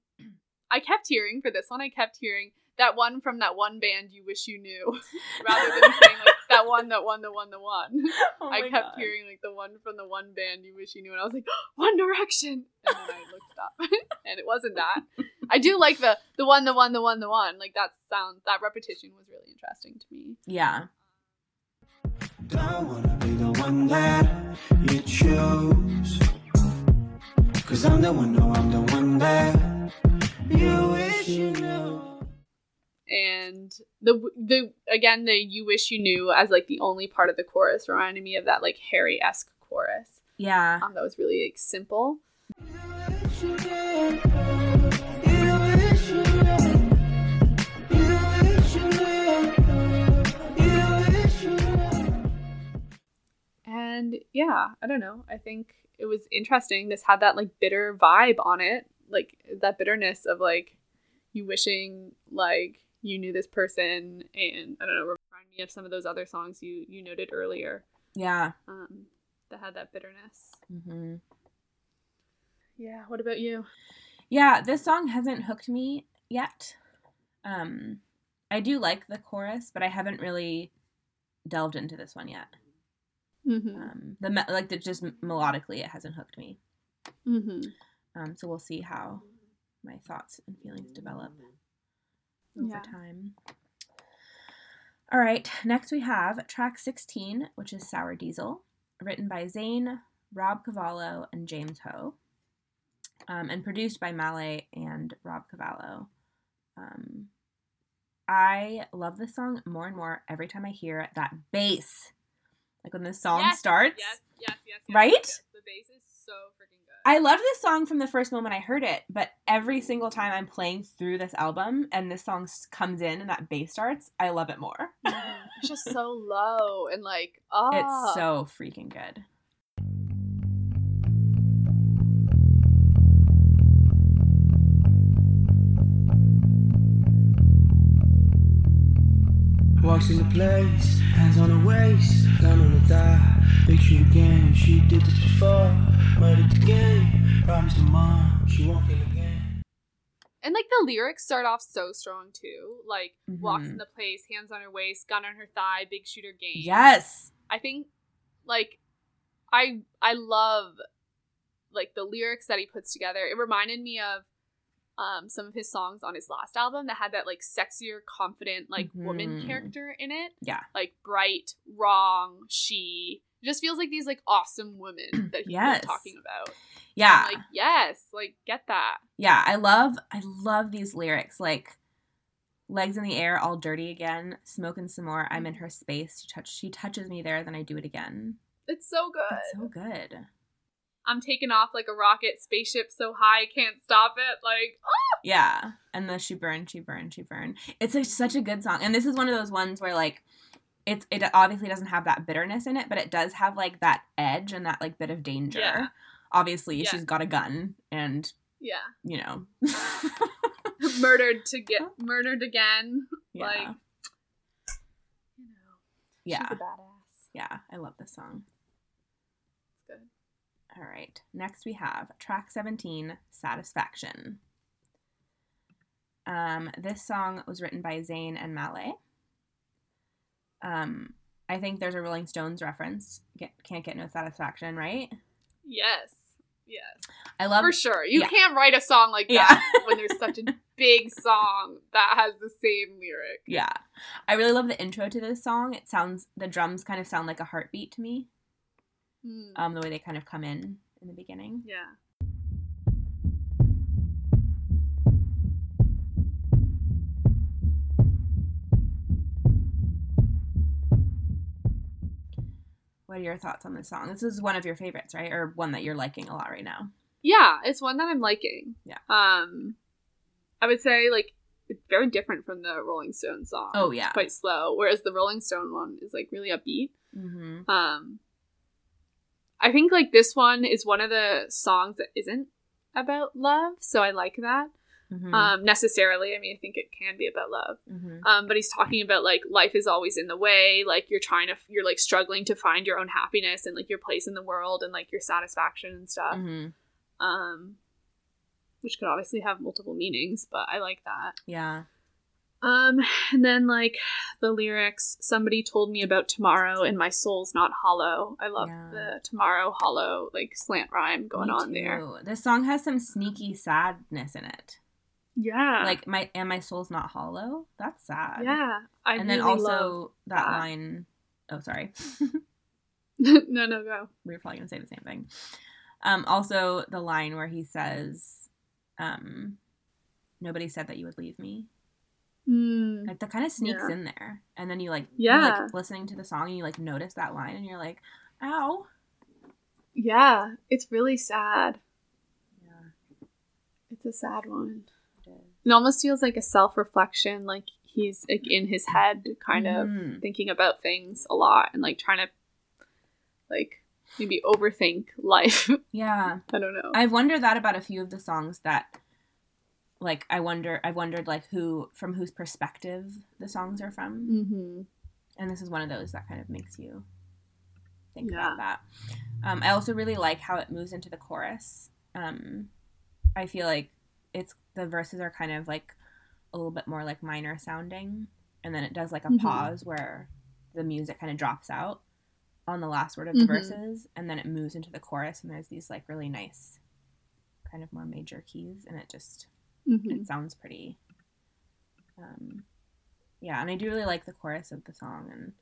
I kept hearing for this one. I kept hearing that one from that one band you wish you knew, rather than saying like that one, that one, the one, the one. Oh I kept God. hearing like the one from the one band you wish you knew, and I was like, One Direction, and then I looked it up, and it wasn't that. I do like the the one, the one, the one, the one. Like that sound, that repetition was really interesting to me. Yeah. Don't wanna be the one that you choose. Cause I'm the one, no, I'm the one that you wish you knew. And the the again the you wish you knew as like the only part of the chorus reminded me of that like Harry esque chorus. Yeah. Um, that was really like simple. And yeah, I don't know. I think it was interesting. This had that like bitter vibe on it, like that bitterness of like you wishing like you knew this person, and I don't know, remind me of some of those other songs you you noted earlier Yeah. um, that had that bitterness. hmm Yeah. What about you? Yeah, this song hasn't hooked me yet. Um, I do like the chorus, but I haven't really delved into this one yet. Mm-hmm. Um, the me- like the just melodically, it hasn't hooked me. Mm-hmm. Um, so we'll see how my thoughts and feelings develop over Yeah. time. All right, next we have track 16, which is Sour Diesel, written by Zayn, Rob Cavallo, and James Ho, um, and produced by Malay and Rob Cavallo. Um, I love this song more and more every time I hear it. That bass, like when the song Yes, starts. Yes. Yes. Yes. yes Right? yes. The bass is so. I loved this song from the first moment I heard it, but every single time I'm playing through this album and this song comes in and that bass starts, I love it more. It's just so low and like oh, It's ah. so freaking good. Walks in the place, hands on her waist, gun on her thigh. Big shoot again, she did this before. Murdered the game, promised her mom she won't kill again. And like the lyrics start off so strong too. Like walks Mhm. in the place, hands on her waist, gun on her thigh, big shooter game. Yes. I think like I I love like the lyrics that he puts together. It reminded me of um some of his songs on his last album that had that like sexier, confident like woman Mhm. character in it. Yeah. Like bright, wrong, she. It just feels like these like awesome women that he's Yes. talking about. Yeah. Like, yes, like get that. yeah, I love I love these lyrics like legs in the air all dirty again, smoking some more. I'm in her space. She touch she touches me there, then I do it again. It's so good. It's so good. I'm taking off like a rocket, spaceship so high I can't stop it. Like, ah! Yeah. And the she burned, she burned, she burned. It's a, such a good song. And this is one of those ones where like it's it obviously doesn't have that bitterness in it, but it does have like that edge and that like bit of danger. Yeah. Obviously, Yeah. she's got a gun and, yeah, you know. murdered to get murdered again. yeah. Like, you know, yeah. she's a badass. yeah, I love this song. All right. Next we have track 17, Satisfaction. Um, this song was written by Zayn and Malay. Um, I think there's a Rolling Stones reference. Get, can't get no satisfaction, right? Yes. Yes. I love For sure. You yeah. can't write a song like Yeah. that when there's such a big song that has the same lyric. Yeah. I really love the intro to this song. It sounds the drums kind of sound like a heartbeat to me. Hmm. Um, the way they kind of come in in the beginning. yeah. What are your thoughts on this song? This is one of your favorites, right? Or one that you're liking a lot right now. Yeah, it's one that I'm liking. Yeah. Um I would say like it's very different from the Rolling Stone song. Oh, yeah. It's quite slow. Whereas the Rolling Stone one is like really upbeat. Mm-hmm. Um I think like this one is one of the songs that isn't about love, so I like that. Mm-hmm. Um necessarily. I mean I think it can be about love. mm-hmm. Um, but he's talking about like life is always in the way, like you're trying to you're like struggling to find your own happiness and like your place in the world and like your satisfaction and stuff. hmm Um, which could obviously have multiple meanings, but I like that. Yeah. Um, and then like the lyrics, somebody told me about tomorrow and my soul's not hollow. I love Yeah. the tomorrow hollow like slant rhyme going on there. This song has some sneaky sadness in it. Yeah, Like my and my soul's not hollow. That's sad. yeah. I and then also that, that. line. Oh, sorry. no, no, go. we were probably gonna say the same thing. Um, also the line where he says, um, "Nobody said that you would leave me." Mm. Like that kind of sneaks Yeah. in there, and then you like, Yeah. like listening to the song and you like notice that line, and you're like, "Ow." Yeah, it's really sad. Yeah, It's a sad one. it. It almost feels like a self reflection, like he's like in his head, kind of Mhm. thinking about things a lot and like trying to, like maybe overthink life. Yeah, I don't know. I've wondered that about a few of the songs that, like, I wonder, I've wondered like who from whose perspective the songs are from, mm-hmm. and this is one of those that kind of makes you think Yeah. about that. Um, I also really like how it moves into the chorus. Um, I feel like it's the verses are kind of like a little bit more like minor sounding, and then it does like a Mhm. pause where the music kind of drops out on the last word of the Mhm. verses, and then it moves into the chorus, and there's these like really nice, kind of more major keys, and it just Mm-hmm. it sounds pretty. Um, yeah, and I do really like the chorus of the song, and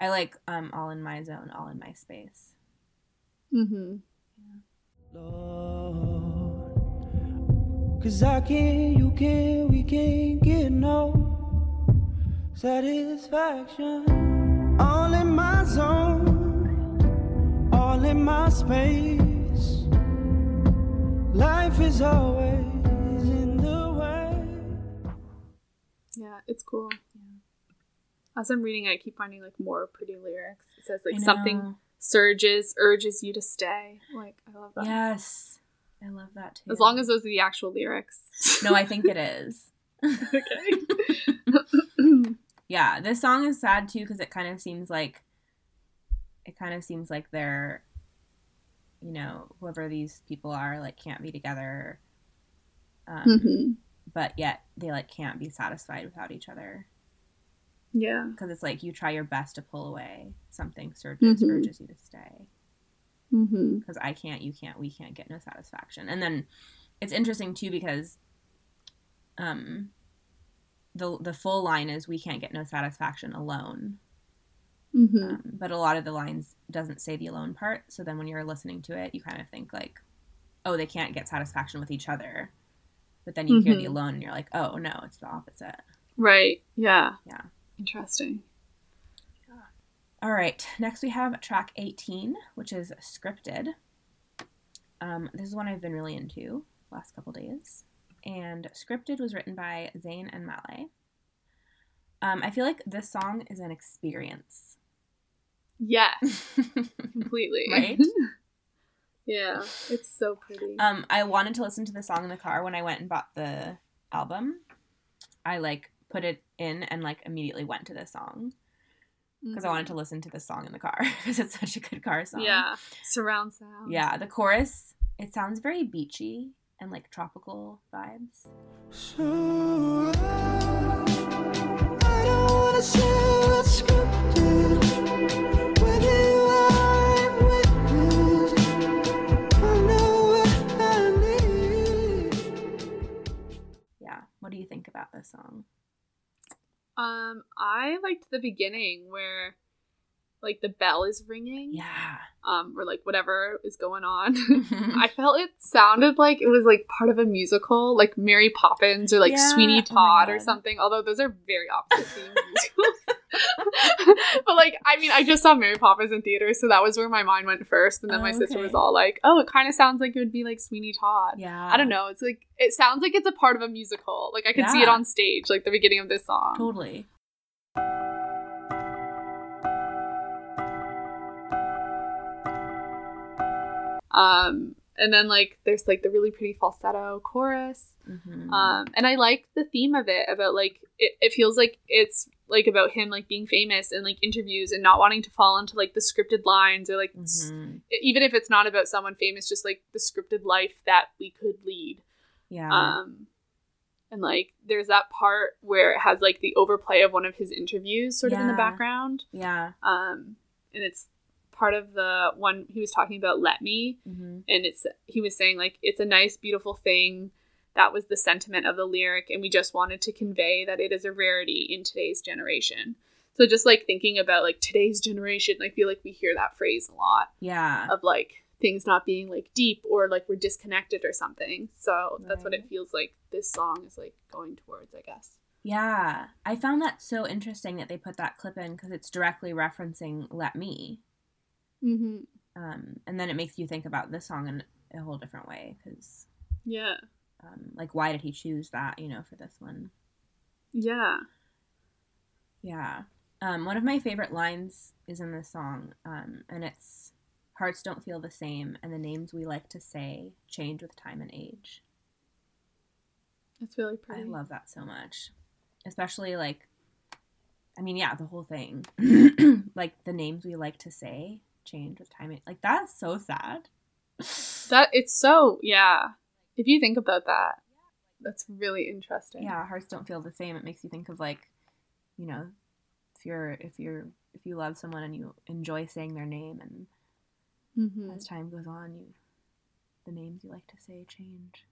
I like um, "All in My Zone, All in My Space." Mm-hmm. Lord. Cause I can't, you can't, we can't get no satisfaction. All in my zone, all in my space. Life is always it's cool. Yeah. As I'm reading, I keep finding like more pretty lyrics. It says like something surges, urges you to stay. Like I love that. Yes, I love that too. As long as those are the actual lyrics. no, I think it is. okay. Yeah, this song is sad too because it kind of seems like it kind of seems like they're, you know, whoever these people are like can't be together. Um, hmm but yet they like can't be satisfied without each other Yeah. because it's like you try your best to pull away something surges Mhm. urges you to stay Mm-hmm. because i can't you can't we can't get no satisfaction and then it's interesting too because um the the full line is we can't get no satisfaction alone Mm-hmm. um, but a lot of the lines doesn't say the alone part so then when you're listening to it you kind of think like oh they can't get satisfaction with each other but then you hear the Mhm. alone and you're like oh no it's the opposite Right. Yeah. Yeah. Interesting. All right, next we have track 18, which is scripted. Um, this is one I've been really into last couple days. And scripted was written by Zayn and Malay. Um, I feel like this song is an experience. Yes. Completely. Right? yeah. It's so pretty. um, I wanted to listen to the song in the car when I went and bought the album. I like put it in and like immediately went to this song. because I wanted to listen to this song in the car because it's such a good car song. Yeah, surround sound. Yeah, the chorus, it sounds very beachy and like tropical vibes. So I don't What do you think about this song? Um, I liked the beginning where, like, the bell is ringing. Yeah. Um, or like whatever is going on. I felt it sounded like it was like part of a musical, like Mary Poppins or like Yeah, Sweeney oh Todd or something. Although those are very opposite themed musicals. but like, I mean, I just saw Mary Poppins in theaters, so that was where my mind went first. And then my Oh, sister okay. was all like, "Oh, it kind of sounds like it would be like Sweeney Todd." yeah. I don't know. It's like it sounds like it's a part of a musical. Like I could see it on stage, like the beginning of this song. Totally. Um, and then like there's like the really pretty falsetto chorus. Mhm. Um, and I like the theme of it about like it, it feels like it's like about him like being famous and like interviews and not wanting to fall into like the scripted lines or like Mhm. even if it's not about someone famous, just like the scripted life that we could lead. Yeah. Um, and like there's that part where it has like the overplay of one of his interviews sort of in the background. yeah. Um, and it's part of the one he was talking about let me hmm and it's he was saying like it's a nice beautiful thing that was the sentiment of the lyric and we just wanted to convey that it is a rarity in today's generation so just like thinking about like today's generation i feel like we hear that phrase a lot Yeah. of like things not being like deep or like we're disconnected or something so that's what it feels like this song is like going towards i guess Yeah. I found that so interesting that they put that clip in because it's directly referencing Let Me. mm-hmm Um, and then it makes you think about this song in a whole different way because, yeah um, like, why did he choose that, you know, for this one? yeah Yeah. Um, one of my favorite lines is in this song, um, and it's Hearts don't feel the same, and the names we like to say change with time and age. it's really pretty I love that so much. Especially, like, I mean, yeah, the whole thing. like, the names we like to say change with time. and- Like, that's so sad. that it's so yeah if you think about that that's really interesting. Yeah, hearts don't feel the same. It makes you think of, like, you know, if you're, if you're, if you love someone and you enjoy saying their name and hmm as time goes on you the names you like to say change.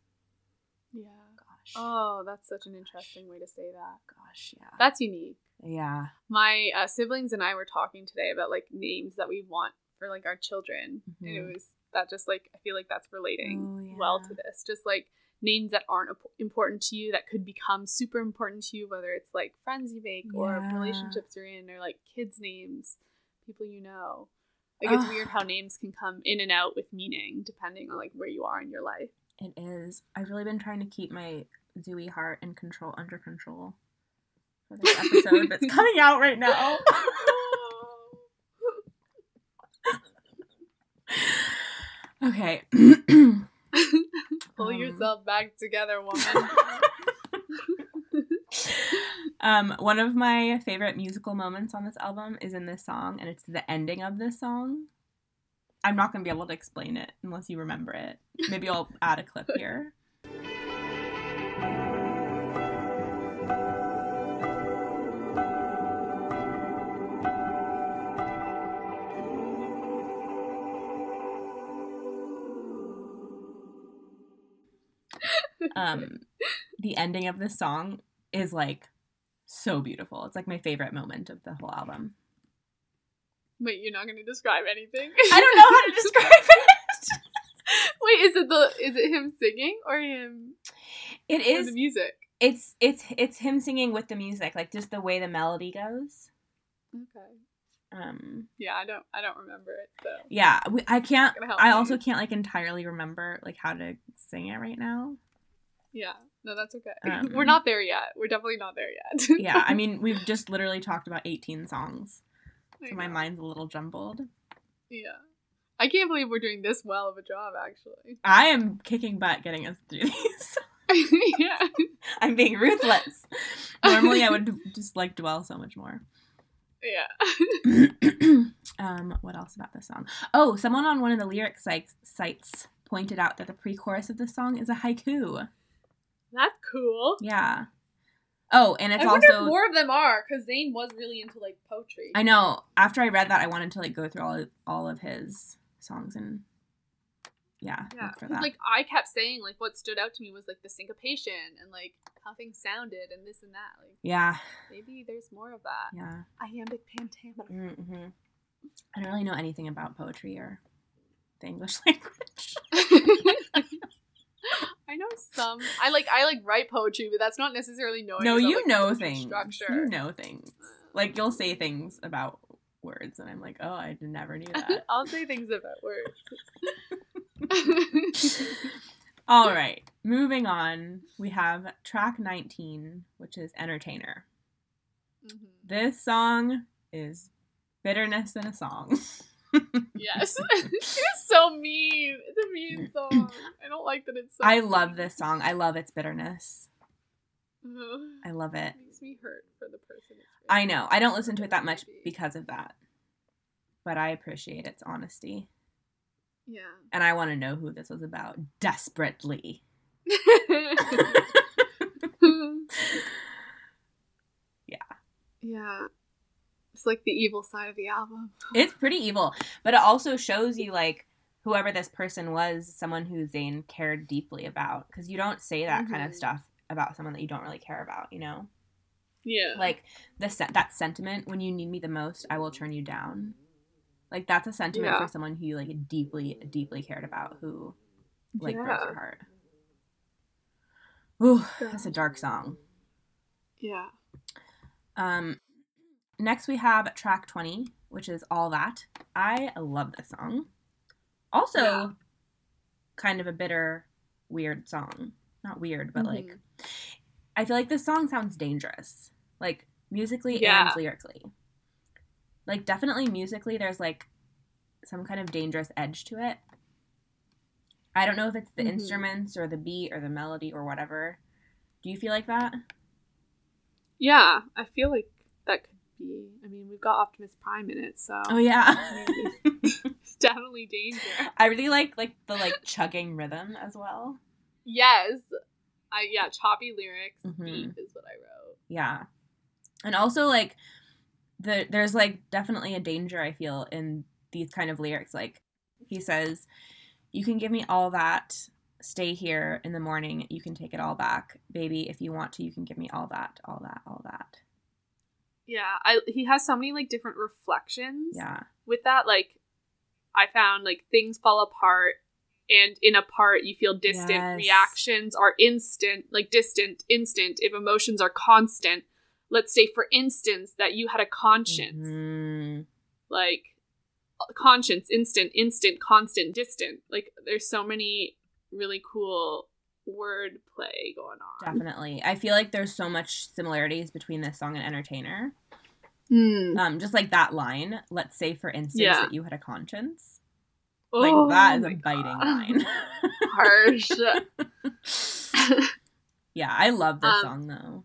Yeah. Gosh. Oh that's such an interesting way to say that. Gosh yeah. That's unique. Yeah. My uh, siblings and i were talking today about like names that we want for like our children. And it Mhm. was that just like i feel like that's relating Oh, well to this. Just like names that aren't important to you that could become super important to you whether it's like friends you make or relationships you're in or like kids names people you know. Like it's Ugh. weird how names can come in and out with meaning depending on like where you are in your life. It is. I've really been trying to keep my zooey heart in control under control for this episode that's coming out right now okay. Pull Um. yourself back together woman. Um one of my favorite musical moments on this album is in this song and it's the ending of this song. I'm not going to be able to explain it unless you remember it. Maybe i'll add a clip here um the ending of this song is like so beautiful it's like my favorite moment of the whole album Wait, you're not going to describe anything? i don't know how to describe it Wait, is it the is it him singing or him it or is the music? it's it's it's him singing with the music like just the way the melody goes Okay. um Yeah, I don't I don't remember it. So yeah we, i can't i also can't like entirely remember like how to sing it right now yeah, no, that's okay. Um, We're not there yet. We're definitely not there yet. yeah i mean we've just literally talked about 18 songs so my mind's a little jumbled Yeah. I can't believe we're doing this well of a job, actually. i am kicking butt getting us through these yeah. i'm being ruthless normally i would just like dwell so much more Yeah. um, what else about this song? Oh, someone on one of the lyric sites sites pointed out that the pre-chorus of this song is a haiku. That's cool. Yeah. Oh, and it's I wonder also if more of them are, because Zayn was really into like poetry. I know. After I read that, I wanted to like go through all of, all of his songs and yeah, Yeah, look for 'cause, that. like I kept saying, like what stood out to me was like the syncopation and like how things sounded and this and that. Like yeah, maybe there's more of that. yeah. Iambic pentameter. Mm-hmm. I don't really know anything about poetry or the English language. I know some. I like I like write poetry, but that's not necessarily knowing. no, you like, know things. Structure. You know things. Like you'll say things about words, and I'm like, oh, I never knew that. I'll say things about words. All right, moving on. We have track 19, which is Entertainer. Mhm. This song is bitterness in a song. Yes, she it's so mean. It's a mean song. I don't like that it's. so I love this song. I love its bitterness. I love it. makes me hurt for the person. It's I know. I don't listen to it that much because of that. But I appreciate its honesty. Yeah. And I want to know who this was about desperately. Yeah. Yeah. It's like the evil side of the album. It's pretty evil, but it also shows you like whoever this person was, someone who Zayn cared deeply about. Because you don't say that kind of stuff about someone that you don't really care about, you know? Yeah. Like the that sentiment, when you need me the most, I will turn you down. Like that's a sentiment Yeah. for someone who you like deeply, deeply cared about, who like broke Yeah. your heart. Ooh, that's a dark song. yeah. Um, next we have track 20, which is All That. I love this song. Also, Yeah. kind of a bitter, weird song. Not weird, but like, Mhm. I feel like this song sounds dangerous. Like, musically Yeah. and lyrically. Like, definitely musically, there's like some kind of dangerous edge to it. I don't know if it's the Mhm. instruments or the beat or the melody or whatever. Do you feel like that? Yeah. I feel like that could be. I mean, we've got Optimus Prime in it, so Oh yeah. it's definitely danger. I really like like the like chugging rhythm as well. Yes. I yeah. Choppy lyrics. Mhm. Is what I wrote. Yeah. And also like the there's like definitely a danger I feel in these kind of lyrics like he says you can give me all that stay here in the morning you can take it all back baby if you want to you can give me all that all that all that Yeah. I he has so many like different reflections. yeah with that like i found like things fall apart and in a part you feel distant Yes. reactions are instant like distant instant if emotions are constant let's say for instance that you had a conscience Mhm. like conscience instant instant constant distant like there's so many really cool word play going on definitely i feel like there's so much similarities between this song and entertainer Hmm. um just like that line let's say for instance Yeah. that you had a conscience like Oh that is a biting God. line harsh yeah i love this Um, song though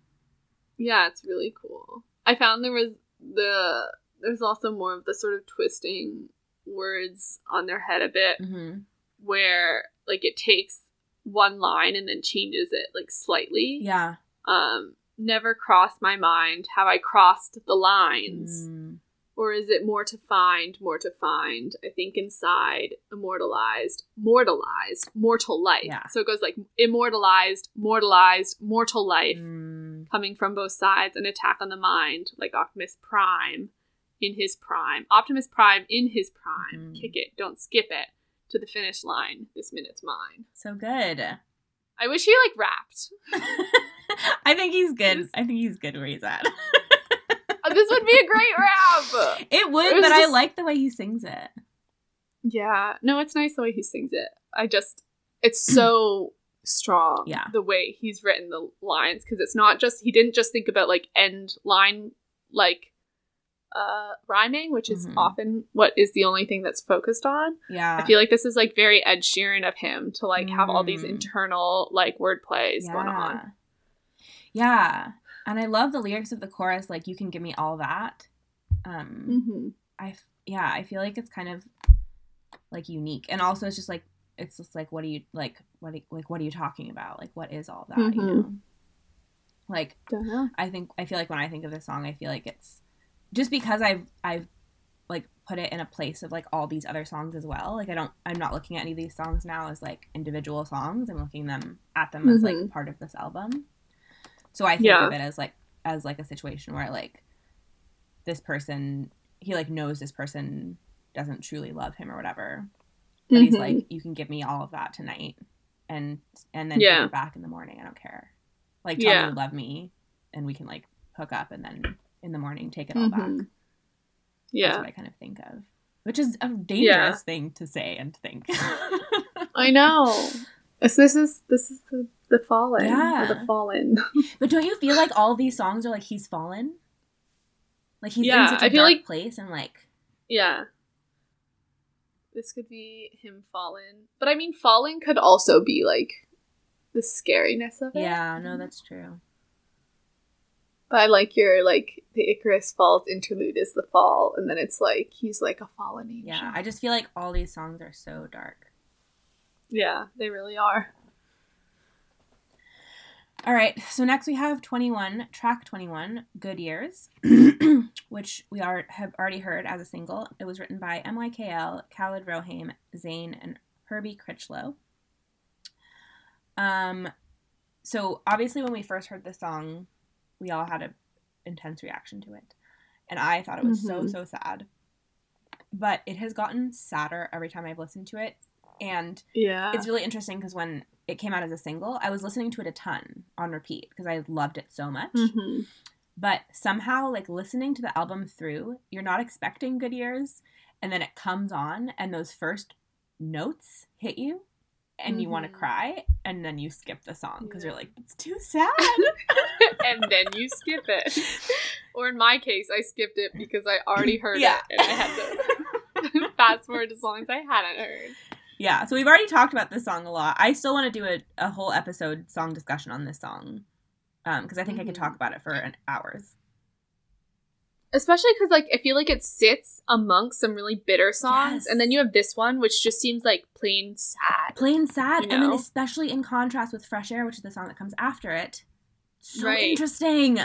Yeah, it's really cool. I found there was the there's also more of the sort of twisting words on their head a bit hmm where like it takes one line and then changes it like slightly. yeah Um never crossed my mind. Have I crossed the lines? Mm, Or is it more to find, more to find? I think inside, immortalized, mortalized, mortal life. Yeah. So it goes like immortalized, mortalized, mortal life mm, coming from both sides, an attack on the mind, like Optimus Prime in his prime. Optimus Prime in his prime. Mhm. Kick it, don't skip it. To the finish line. This minute's mine. so good I wish he like rapped. i think he's good i think he's good where he's at Uh, this would be a great rap. it would It but i like the way he sings it Yeah. No, it's nice the way he sings it. I just it's so strong. Yeah. The way he's written the lines because it's not just he didn't just think about like end line like uh rhyming, which is Mhm. often what is the only thing that's focused on. yeah I feel like this is like very Ed Sheeran of him to like have all these Mm. internal like word plays going on. Yeah, and I love the lyrics of the chorus. Like, you can give me all that. Um, Mm-hmm. I yeah, I feel like it's kind of like unique, and also it's just like it's just like what do you like what do, like what are you talking about? Like what is all that? You Mhm. know, like. I think I feel like when I think of this song, I feel like it's just because I've I've like put it in a place of like all these other songs as well. Like I don't I'm not looking at any of these songs now as like individual songs. I'm looking them at them as like Mhm. part of this album. So I think Yeah. of it as like as like a situation where like this person he like knows this person doesn't truly love him or whatever. But he's Mhm. like, you can give me all of that tonight and and then Yeah. it back in the morning. I don't care. Like tell Yeah. me you love me and we can like hook up and then in the morning take it all back. Mhm. That's yeah, what I kind of think of. Which is a dangerous thing to say and think. I know. This, this is this is the the fallen. or Yeah. the fallen. but don't you feel like all these songs are like he's fallen? Like he's Yeah, in such a I feel dark like- place and like yeah. This could be him fallen, but I mean, fallen could also be like the scariness of it. yeah, no, that's true. But I like your like the Icarus Falls interlude is the fall, and then it's like he's like a fallen angel. Yeah, I just feel like all these songs are so dark. yeah, they really are. All right, so next we have 21, track 21, Good Years, which we are, have already heard as a single. It was written by MYKL, Khaled Rohaim, Zayn, and Herbie Crichlow. Um, so obviously when we first heard the song, we all had an intense reaction to it. And I thought it was so, Mhm. so sad. But it has gotten sadder every time I've listened to it. And Yeah, it's really interesting because when it came out as a single, I was listening to it a ton on repeat because I loved it so much. Mhm. But somehow, like listening to the album through, you're not expecting good years, and then it comes on, and those first notes hit you, and you want to mm-hmm. cry, and then you skip the song because you're like, it's too sad. and then you skip it. Or in my case, I skipped it because I already heard Yeah. it and I had to fast forward to songs I hadn't heard. yeah, so we've already talked about this song a lot. I still want to do a, a whole episode song discussion on this song um, because I think I could talk mm-hmm. about it for an hours. Especially because, like, I feel like it sits amongst some really bitter songs, Yes. and then you have this one, which just seems like plain sad. plain sad You and then especially in contrast with fresh air which is the song that comes after it so Right. interesting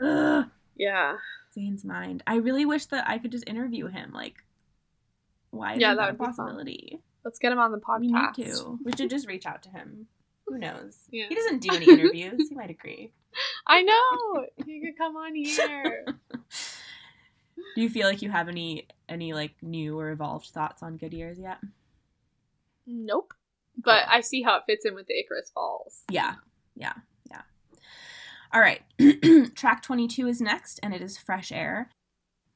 Ugh. Yeah, Zayn's mind i really wish that i could just interview him like why is Yeah, that, a would be fun. possibility let's get him on the podcast. we need to we should just reach out to him who knows Yeah. he doesn't do any interviews he might agree I know he could come on here. do you feel like you have any any like new or evolved thoughts on good years yet nope, but I see how it fits in with the Icarus Falls. Yeah, yeah, yeah. All right. Track 22 is next, and it is Fresh Air.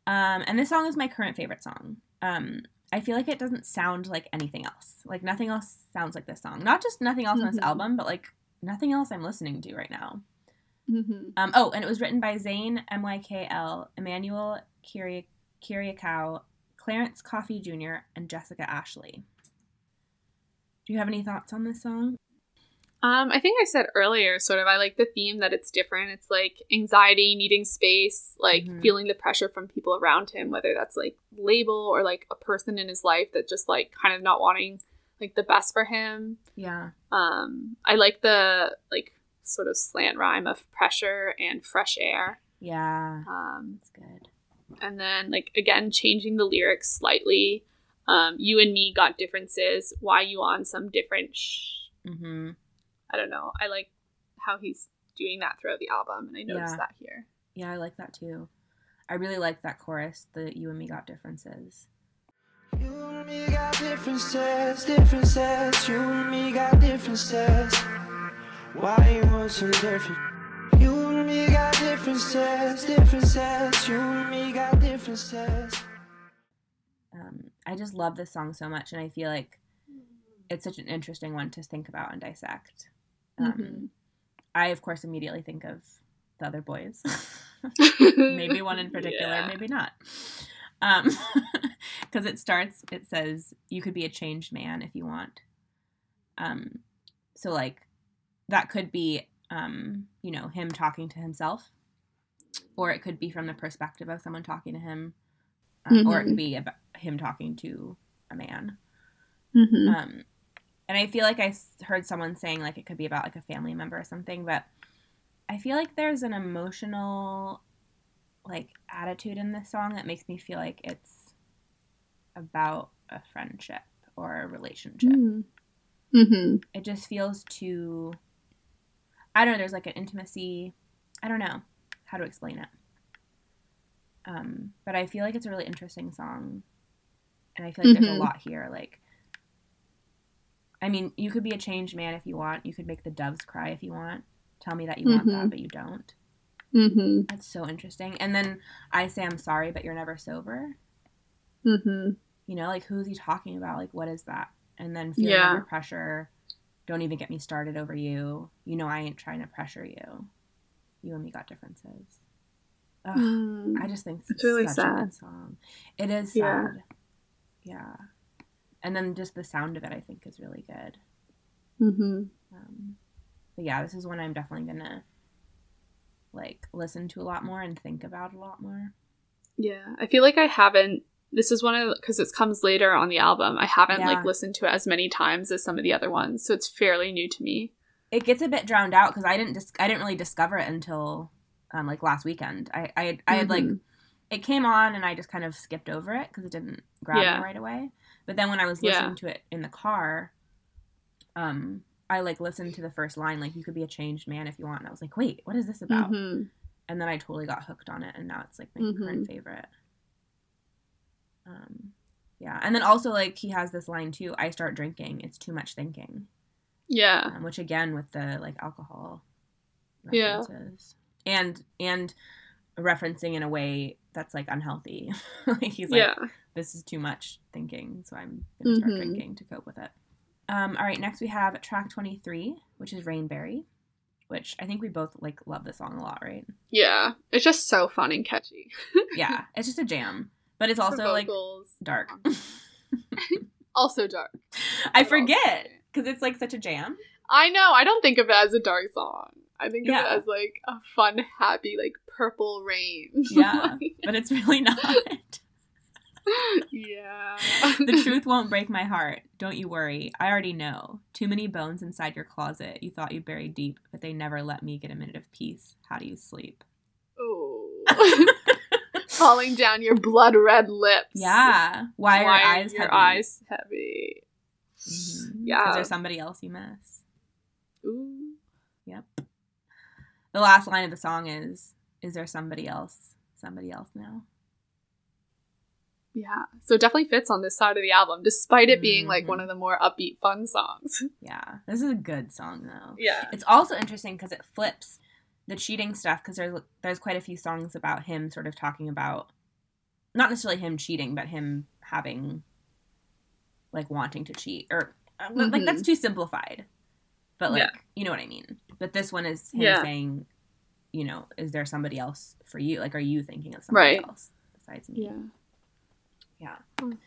Um, and this song is my current favorite song. Um, I feel like it doesn't sound like anything else. Like nothing else sounds like this song. Not just nothing else on this Mhm. album, but like nothing else I'm listening to right now. Mm-hmm. Um, oh, and it was written by Zayn, MYKL, Emmanuel Kiri- Kiriakou, Clarence Coffee Jr., and Jessica Ashley. Do you have any thoughts on this song? Um, I think I said earlier, sort of, I like the theme that it's different. It's like anxiety, needing space, like Mhm. feeling the pressure from people around him, whether that's like label or like a person in his life that just like kind of not wanting like the best for him. Yeah. Um, I like the like sort of slant rhyme of pressure and fresh air. Yeah. Um, That's good. And then like again changing the lyrics slightly. Um, you and me got differences. Why you on some different? Sh- Mm-hmm. I don't know. I like how he's doing that throughout the album, and I noticed Yeah. that here. Yeah, I like that too. I really like that chorus, the you and me got differences. You and me got differences, differences. You and me got differences. Why you want some different? You and me got differences, differences. You and me got differences. Um, I just love this song so much, and I feel like it's such an interesting one to think about and dissect. Um, Mhm. I, of course, immediately think of the other boys. maybe one in particular, Yeah. maybe not. Um, because it starts, it says, "You could be a changed man if you want." Um, so like that could be, um, you know, him talking to himself, or it could be from the perspective of someone talking to him, um, or it could be about him talking to a man. Mm-hmm. Um, and I feel like I heard someone saying like it could be about like a family member or something, but I feel like there's an emotional like attitude in this song that makes me feel like it's about a friendship or a relationship. Mm-hmm. It just feels too I don't know, there's like an intimacy. I don't know how to explain it. Um, but I feel like it's a really interesting song. And I feel like there's Mhm. a lot here like I mean, you could be a changed man if you want. You could make the doves cry if you want. Tell me that you want that, Mhm. but you don't. Mm-hmm. That's so interesting. And then I say I'm sorry, but you're never sober. Mm-hmm. You know, like who's he talking about? Like what is that? And then feeling Yeah. under pressure. Don't even get me started over you. You know I ain't trying to pressure you. You and me got differences. Ugh, Mm. I just think It's really such a sad. song. It is Yeah. sad. Yeah. And then just the sound of it I think is really good. Mm-hmm. Um, but yeah, this is one I'm definitely gonna like listen to a lot more and think about a lot more. Yeah, I feel like I haven't. This is one of because it comes later on the album. I haven't Yeah. like listened to it as many times as some of the other ones, so it's fairly new to me. It gets a bit drowned out because I didn't dis- I didn't really discover it until um, like last weekend. I I had, I had like it came on and I just kind of skipped over it because it didn't grab Yeah. me right away. But then when I was Yeah. listening to it in the car, um, I like listened to the first line like you could be a changed man if you want. And I was like, wait, what is this about? Mhm. and then I totally got hooked on it, and now it's like my Mhm. current favorite. Um, yeah, and then also like he has this line too: "I start drinking, it's too much thinking," Yeah, um, which again with the like alcohol Yeah. and and referencing in a way that's like unhealthy. like he's like, yeah. "This is too much thinking, so I'm gonna start Mhm. drinking to cope with it." Um, all right, next we have track twenty three, which is Rainberry. Which I think we both like love the song a lot, right? Yeah, it's just so fun and catchy. yeah, it's just a jam, but it's also like dark. also dark. I forget because it's like such a jam. I know. I don't think of it as a dark song. I think of Yeah. it as like a fun, happy, like purple rain. Yeah. But it's really not. yeah. the truth won't break my heart. Don't you worry. I already know. Too many bones inside your closet. You thought you buried deep, but they never let me get a minute of peace. How do you sleep? Ooh. Falling down your blood red lips. Yeah. Why are Why your eyes your heavy? eyes heavy? Mhm. Yeah. Is there somebody else you miss? Ooh. Yep. The last line of the song is Is there somebody else? Somebody else now? Yeah. So it definitely fits on this side of the album, despite it being like Mhm. one of the more upbeat, fun songs. Yeah. This is a good song, though. Yeah. It's also interesting because it flips the cheating stuff because there's there's quite a few songs about him sort of talking about not necessarily him cheating, but him having like wanting to cheat or uh, like that's too simplified. But like Yeah. you know what I mean. But this one is him Yeah. saying, you know, is there somebody else for you? Like, are you thinking of somebody Right. else besides me? Yeah. Yeah. Mm.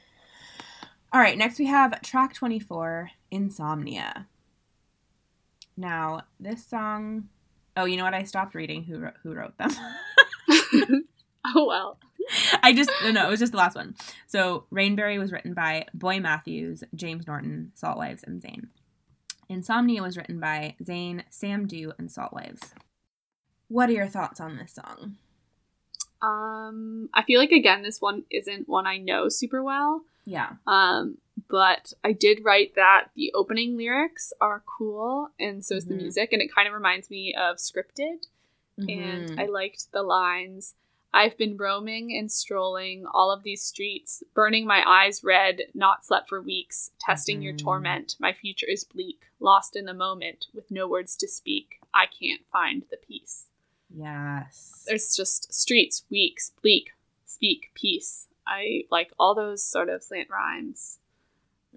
All right, next we have track 24, Insomnia. Now, this song Oh, you know what? I stopped reading who who wrote them. oh well. I just no, no, it was just the last one. So, Rainberry was written by Boy Matthews, James Norton, Salt Saltwives, and Zayn. Insomnia was written by Zayn, Sam Dew, and Salt Saltwives. What are your thoughts on this song? Um, I feel like again, this one isn't one I know super well. Yeah. Um, but I did write that the opening lyrics are cool, and so is the Mhm. music, and it kind of reminds me of Scripted. Mhm. And I liked the lines. I've been roaming and strolling all of these streets, burning my eyes red, not slept for weeks, testing your Mhm. torment. My future is bleak, lost in the moment, with no words to speak. I can't find the peace. yes. There's just streets, weeks, bleak, speak, peace. I like all those sort of slant rhymes.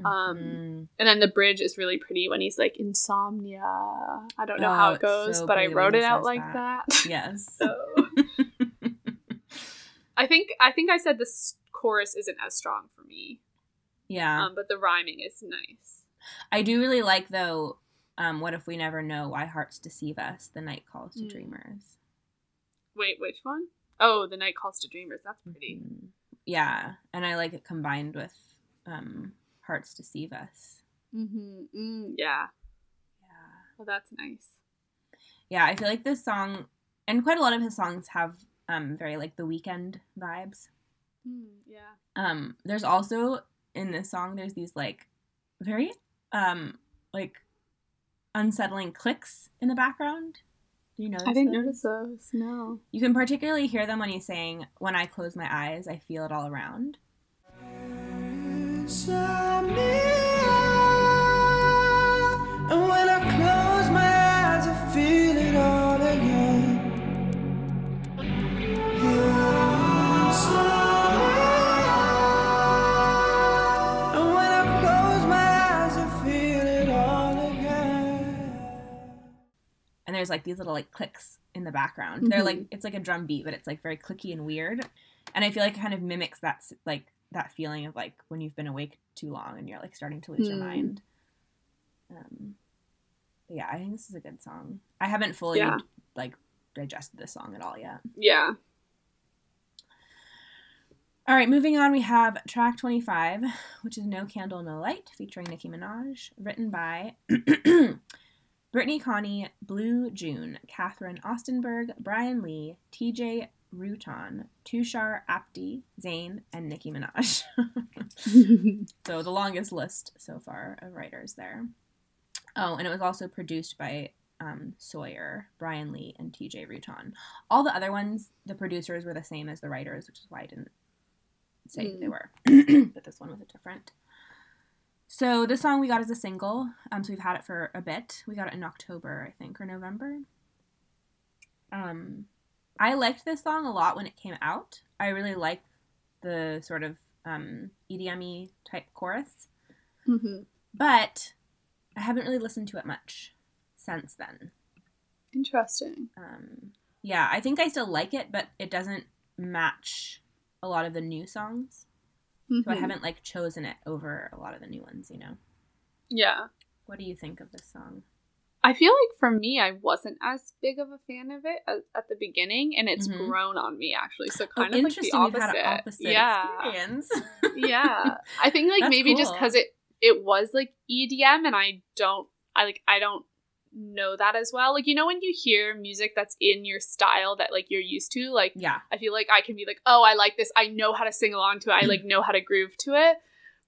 um, Mhm. And then the bridge is really pretty when he's like insomnia. I don't know how Oh, it goes, so but I wrote it out like that. that. Yes. so I think I think I said this chorus isn't as strong for me, yeah. um, but the rhyming is nice. I do really like though. Um, what if we never know why hearts deceive us? The night calls to Mm. dreamers. Wait, which one? Oh, The Night Calls to Dreamers. That's pretty. Mm, Yeah, and I like it combined with um, Hearts Deceive Us. Mm-hmm. Mm, yeah. Yeah. Well, that's nice. Yeah, I feel like this song, and quite a lot of his songs have um, very like the Weeknd vibes. Mm, yeah. Um, there's also in this song, there's these like very um like unsettling clicks in the background. Do you notice? I didn't those? notice those. No. You can particularly hear them when he's saying, "When I close my eyes, I feel it all around." And there's like these little like clicks in the background. They're like Mhm. it's like a drum beat, but it's like very clicky and weird. And I feel like it kind of mimics that like that feeling of like when you've been awake too long and you're like starting to lose your Hmm. mind. Um, but yeah, I think this is a good song. I haven't fully Yeah. like digested this song at all yet. Yeah. All right, moving on, we have track 25, which is No Candle, No Light, featuring Nicki Minaj, written by Brittany Coney, Blu June, Kathryn Ostenberg, Brian Lee, TJ Routon, Tushar Apte, Zayn, and Nicki Minaj. so the longest list so far of writers there. Oh, and it was also produced by um, Sawyer, Brian Lee, and TJ Routon. All the other ones, the producers were the same as the writers, which is why I didn't say who they Mm. were. but this one was different. So this song we got as a single. Um, so we've had it for a bit. We got it in October, I think, or November. Um, I liked this song a lot when it came out. I really liked the sort of um, EDM type chorus, hmm but I haven't really listened to it much since then. Interesting. Um, yeah, I think I still like it, but it doesn't match a lot of the new songs. So I Mhm. haven't like chosen it over a lot of the new ones, you know. Yeah. What do you think of this song? I feel like for me, I wasn't as big of a fan of it as, at the beginning, and it's Mhm. grown on me actually. So Oh, kind of like the opposite. opposite yeah, experience. yeah. I think like That's maybe just because it it was like EDM, and I don't, I like, I don't know that as well. Like you know when you hear music that's in your style that like you're used to, like yeah, I feel like I can be like, oh, I like this. I know how to sing along to it. I like know how to groove to it.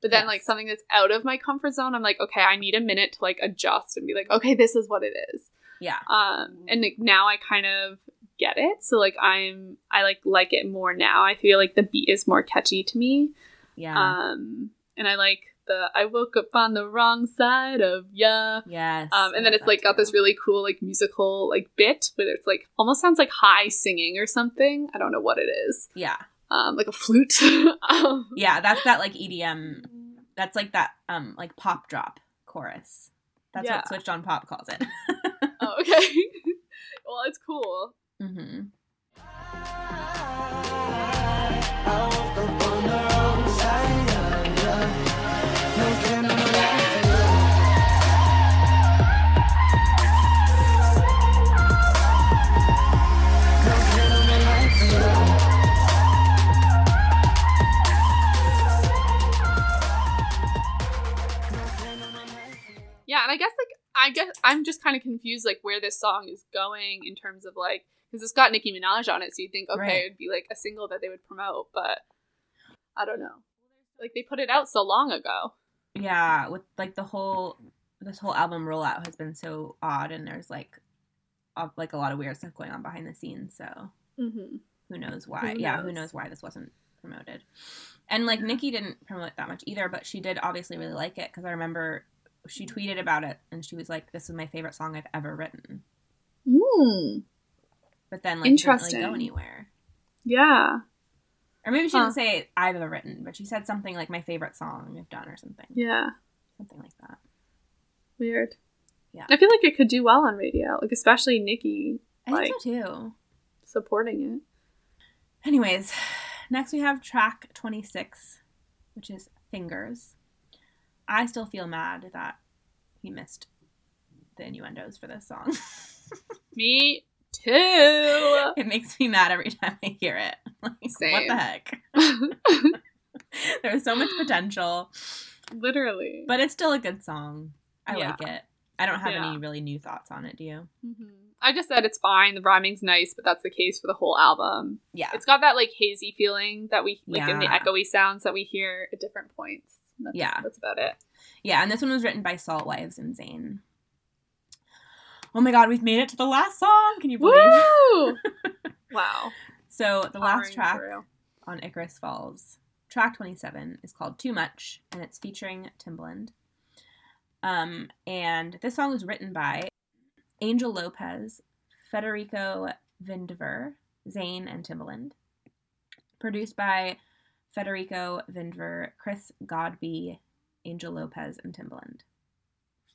But then Yes. like something that's out of my comfort zone, I'm like, okay, I need a minute to like adjust and be like, okay, this is what it is. yeah, Um, and like now I kind of get it. So like I'm I like like it more now. I feel like the beat is more catchy to me. yeah, Um, and I like the I woke up on the wrong side of ya. yes. Um, and then it's like that got this really cool like musical like bit where it's like almost sounds like high singing or something. I don't know what it is. yeah, Um, like a flute. um, yeah. That's that like EDM. That's like that um like pop drop chorus. That's Yeah. what Switched on Pop calls it. oh, okay. well, it's cool. hmm I woke and I guess like I guess I'm just kind of confused like where this song is going in terms of like because it's got Nicki Minaj on it, so you think okay Right. it'd be like a single that they would promote, but I don't know. Like they put it out so long ago. Yeah, with like the whole this whole album rollout has been so odd, and there's like of like a lot of weird stuff going on behind the scenes. So Mm-hmm. who knows why? Who Yeah, who knows? why this wasn't promoted? And like Nicki didn't promote it that much either, but she did obviously really like it because I remember she tweeted about it and she was like, "This is my favorite song I've ever written." Mm. But then like it didn't really Interesting. go anywhere. Yeah. Or maybe she Huh. didn't say I've ever written, but she said something like my favorite song I've done or something. Yeah. Something like that. Weird. Yeah. I feel like it could do well on radio, like especially Nicki I think Like- so too. supporting it. Anyways, next we have track 26, which is Fingers. I still feel mad that he missed the innuendos for this song. Me too. It makes me mad every time I hear it. Like, what the heck? There's so much potential, Literally. but it's still a good song. I Yeah. like it. I don't have Yeah. any really new thoughts on it. Do you? Mhm. I just said it's fine. The rhyming's nice, but that's the case for the whole album. Yeah. It's got that like hazy feeling that we like in the echoey sounds that we hear at different points. That's, Yeah. that's about it. Yeah, and this one was written by Saltwives and Zayn. Oh my god, we've made it to the last song. Can you believe? Woo! wow. So the last Powering track through. on Icarus Falls, track 27, is called Too Much, and it's featuring Timbaland. Um, and this song was written by Angel Lopez, Federico Vindver, Zayn, and Timbaland. Produced by Federico Vindver, Chris Godbey, Angel Lopez, and Timbaland.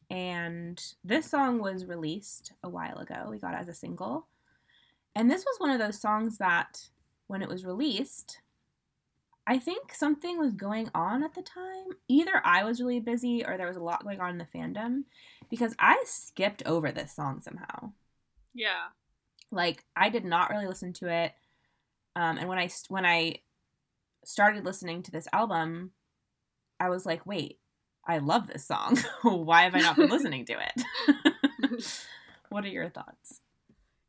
And this song was released a while ago. We got it as a single. And this was one of those songs that, when it was released, I think something was going on at the time. Either I was really busy or there was a lot going on in the fandom because I skipped over this song somehow. Yeah. Like I did not really listen to it. Um, and when I when I started listening to this album, I was like, "Wait, I love this song. Why have I not been listening to it?" what are your thoughts?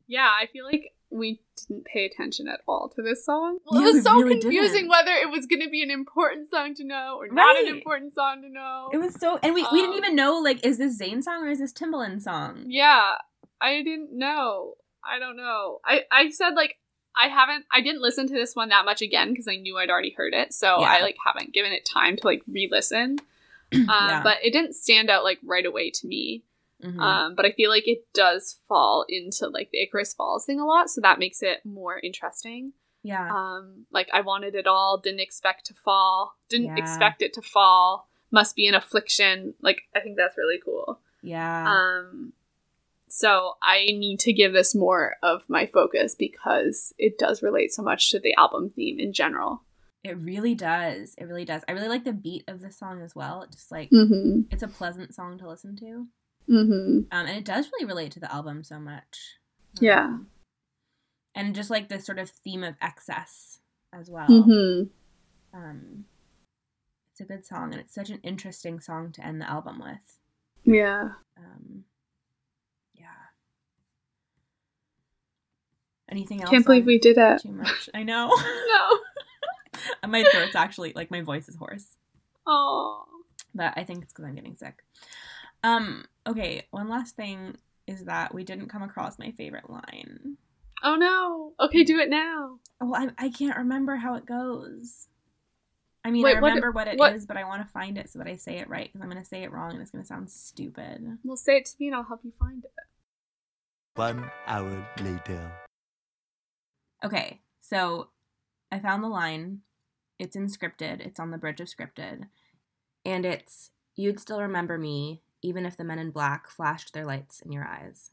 Yeah, I feel like we didn't pay attention at all to this song. Yeah, it was so really confusing didn't. whether it was going to be an important song to know or not an important song to know. It was so, and we, we didn't Um, even know like, is this Zayn song or is this Timbaland song? Yeah, I didn't know. I don't know. I I said like I haven't I didn't listen to this one that much again because I knew I'd already heard it. So Yeah. I like haven't given it time to like re-listen. Um, Yeah. but it didn't stand out like right away to me. Mhm. Um, but I feel like it does fall into like the Icarus Falls thing a lot, so that makes it more interesting. yeah, Um, like I wanted it all, didn't expect to fall, didn't Yeah. expect it to fall, must be an affliction. Like I think that's really cool. yeah, Um, so I need to give this more of my focus because it does relate so much to the album theme in general. it really does. It really does. I really like the beat of the song as well. It just like Mm-hmm. it's a pleasant song to listen to, Mm-hmm. um, and it does really relate to the album so much. Yeah. Um, and just like this sort of theme of excess as well. Mm-hmm. Um, it's a good song, and it's such an interesting song to end the album with. Yeah. Um, yeah. Anything else? Can't believe we did it. too much. I know. No. my throat's actually like my voice is hoarse, Oh. but I think it's because I'm getting sick. Um. Okay. One last thing is that we didn't come across my favorite line. Oh no. Okay, do it now. Oh, I I can't remember how it goes. I mean, Wait, I remember what, it is, what- but I want to find it so that I say it right because I'm going to say it wrong and it's going to sound stupid. Well, say it to me and I'll help you find it. One hour later. Okay, so I found the line. It's in scripted. It's on the bridge of scripted, and it's "You'd still remember me even if the men in black flashed their lights in your eyes."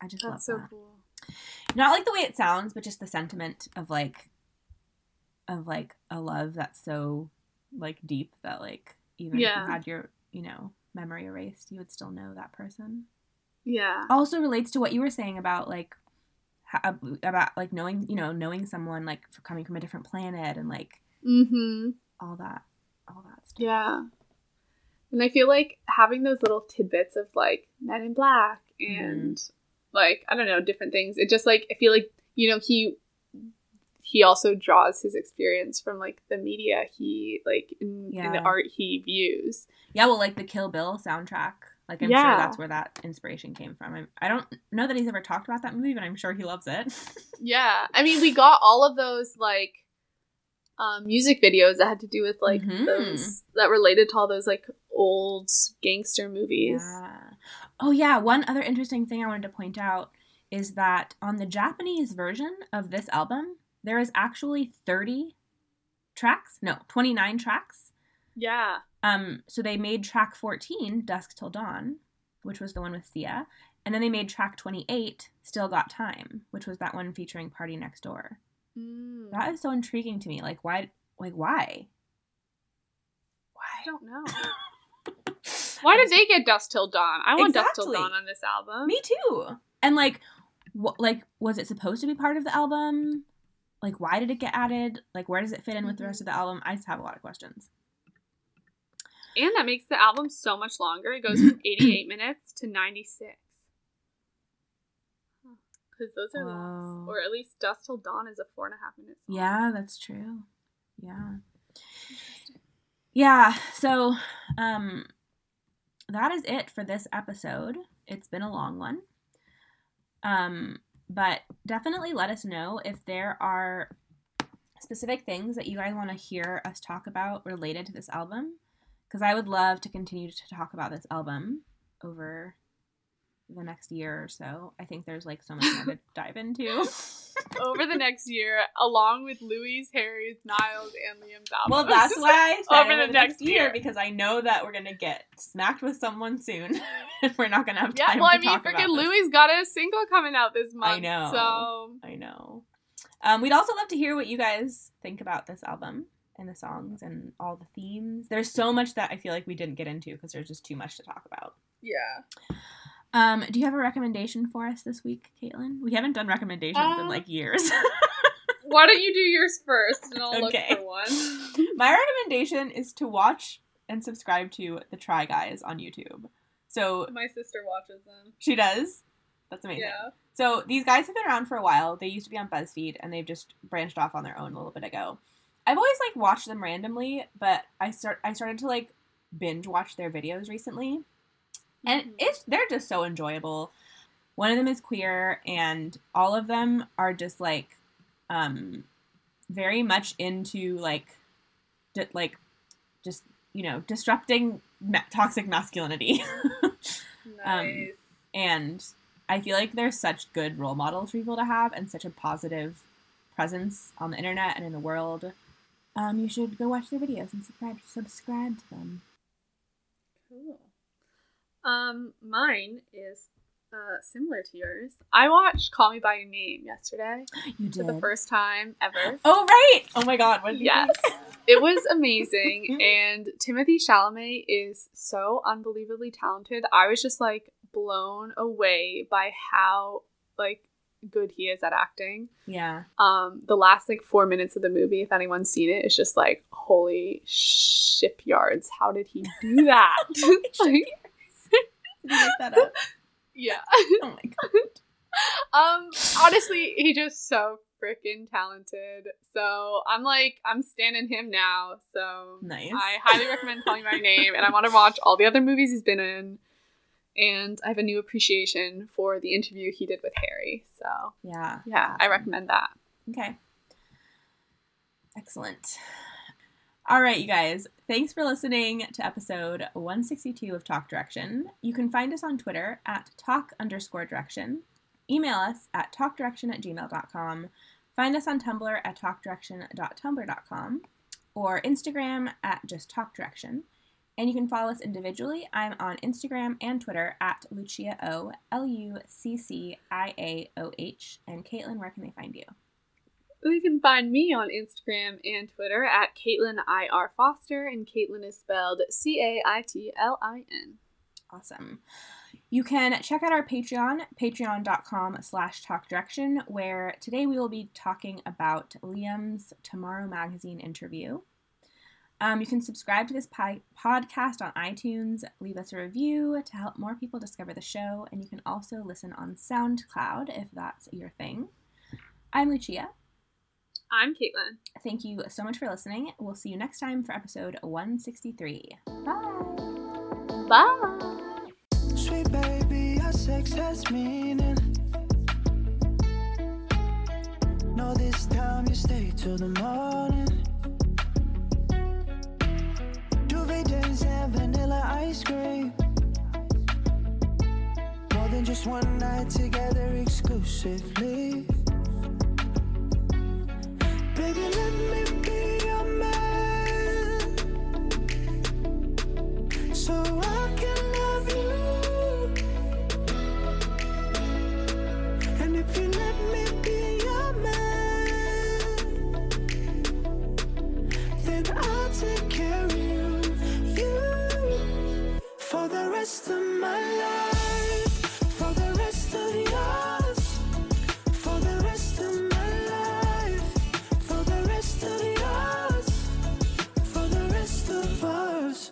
I just That's so love that. cool. Not like the way it sounds, but just the sentiment of like, of like a love that's so like deep that like even if you had your you know memory erased, you would still know that person. Yeah. also relates to what you were saying about like about like knowing you know knowing someone like coming from a different planet and like Mm-hmm. all that all that stuff Yeah. And I feel like having those little tidbits of like Men in Black and like I don't know different things. It just like I feel like you know he he also draws his experience from like the media he like in, in the art he views. yeah well like the kill bill soundtrack like i'm Yeah. sure that's where that inspiration came from I, I don't know that he's ever talked about that movie but i'm sure he loves it Yeah, I mean we got all of those like um, music videos that had to do with like Mhm. those that related to all those like old gangster movies. yeah oh yeah one other interesting thing i wanted to point out is that on the japanese version of this album there is actually 30 tracks no 29 tracks Yeah. Um, so they made track 14, Dusk Till Dawn, which was the one with Sia, and then they made track 28, Still Got Time, which was that one featuring PartyNextDoor. Mm. That is so intriguing to me. Like why like why? Why? I don't know. Why did they get Dusk Till Dawn? I want Dusk Till Dawn on this album. Me too. And like what like was it supposed to be part of the album? Like why did it get added? Like where does it fit in with the rest of the album? I just have a lot of questions. And that makes the album so much longer. It goes from 88 minutes to 96. Because those are. Whoa. Or at least Dusk Till Dawn is a four and a half minutes long. Yeah, that's true. Yeah. Yeah, so um that is it for this episode. It's been a long one. Um but definitely let us know if there are specific things that you guys want to hear us talk about related to this album because I would love to continue to talk about this album over the next year or so. I think there's like so much more to dive into. Over the next year, along with Louis, Harry's, Niall's, and Liam's album. Well, that's why I said Over over, the the next next year, year. because I know that we're gonna get smacked with someone soon, and we're not gonna have time. Yeah, well, to I mean, freaking. Louis got a single coming out this month. I know. So, I know. Um, we'd also love to hear what you guys think about this album and the songs and all the themes. There's so much that I feel like we didn't get into because there's just too much to talk about. yeah. Um, do you have a recommendation for us this week, Caitlin? We haven't done recommendations in Um, like years. Why don't you do yours first, and I'll Okay. look for one. My recommendation is to watch and subscribe to the Try Guys on YouTube. So My sister watches them. she does. That's amazing. Yeah. So these guys have been around for a while. They used to be on BuzzFeed and they've just branched off on their own a little bit ago. I've always like watched them randomly, but I start I started to like binge watch their videos recently. And Mhm. it's they're just so enjoyable. One of them is queer and all of them are just like um very much into like di- like just you know disrupting ma- toxic masculinity. Um, Nice. and I feel like they're such good role models for people to have and such a positive presence on the internet and in the world. Um, you should go watch their videos and subscribe subscribe to them. Cool. Um, mine is uh similar to yours. I watched Call Me by Your Name yesterday You for did. the first time ever. oh right! Oh my god! What Yes. It was amazing, and Timothée Chalamet is so unbelievably talented. I was just like blown away by how like good he is at acting. Yeah. Um, the last like four minutes of the movie, if anyone's seen it, is just like holy shipyards. How did he do that? Like, Did you make that up? yeah. Oh my god. Um, honestly, he just so freaking talented. So I'm like, I'm standing him now. So Nice. I highly recommend Calling My Name, and I want to watch all the other movies he's been in. And I have a new appreciation for the interview he did with Harry. So Yeah. yeah, I recommend that. Okay. Excellent. All right, you guys. Thanks for listening to episode 162 of Talk Direction. You can find us on Twitter at talk underscore direction. Email us at talkdirection at gmail.com. Find us on Tumblr at talkdirection.tumblr.com or Instagram at just talk direction. And you can follow us individually. I'm on Instagram and Twitter at Lucia O, L U C C I A O H. And Caitlin, where can they find you? You can find me on Instagram and Twitter at Caitlin I R Foster, and Caitlin is spelled C A I T L I N. Awesome. You can check out our Patreon, patreon.com slash talk direction, where today we will be talking about Liam's Tomorrow Magazine interview. Um, you can subscribe to this pi- podcast on iTunes, leave us a review to help more people discover the show, and you can also listen on SoundCloud if that's your thing. I'm Lucia. I'm Caitlin. Thank you so much for listening. We'll see you next time for episode 163. Bye. Bye. Sweet baby, our sex has meaning. No, this time you stay till the morning. Duvet and vanilla ice cream. More than just one night together exclusively. Baby, let me be your man. So I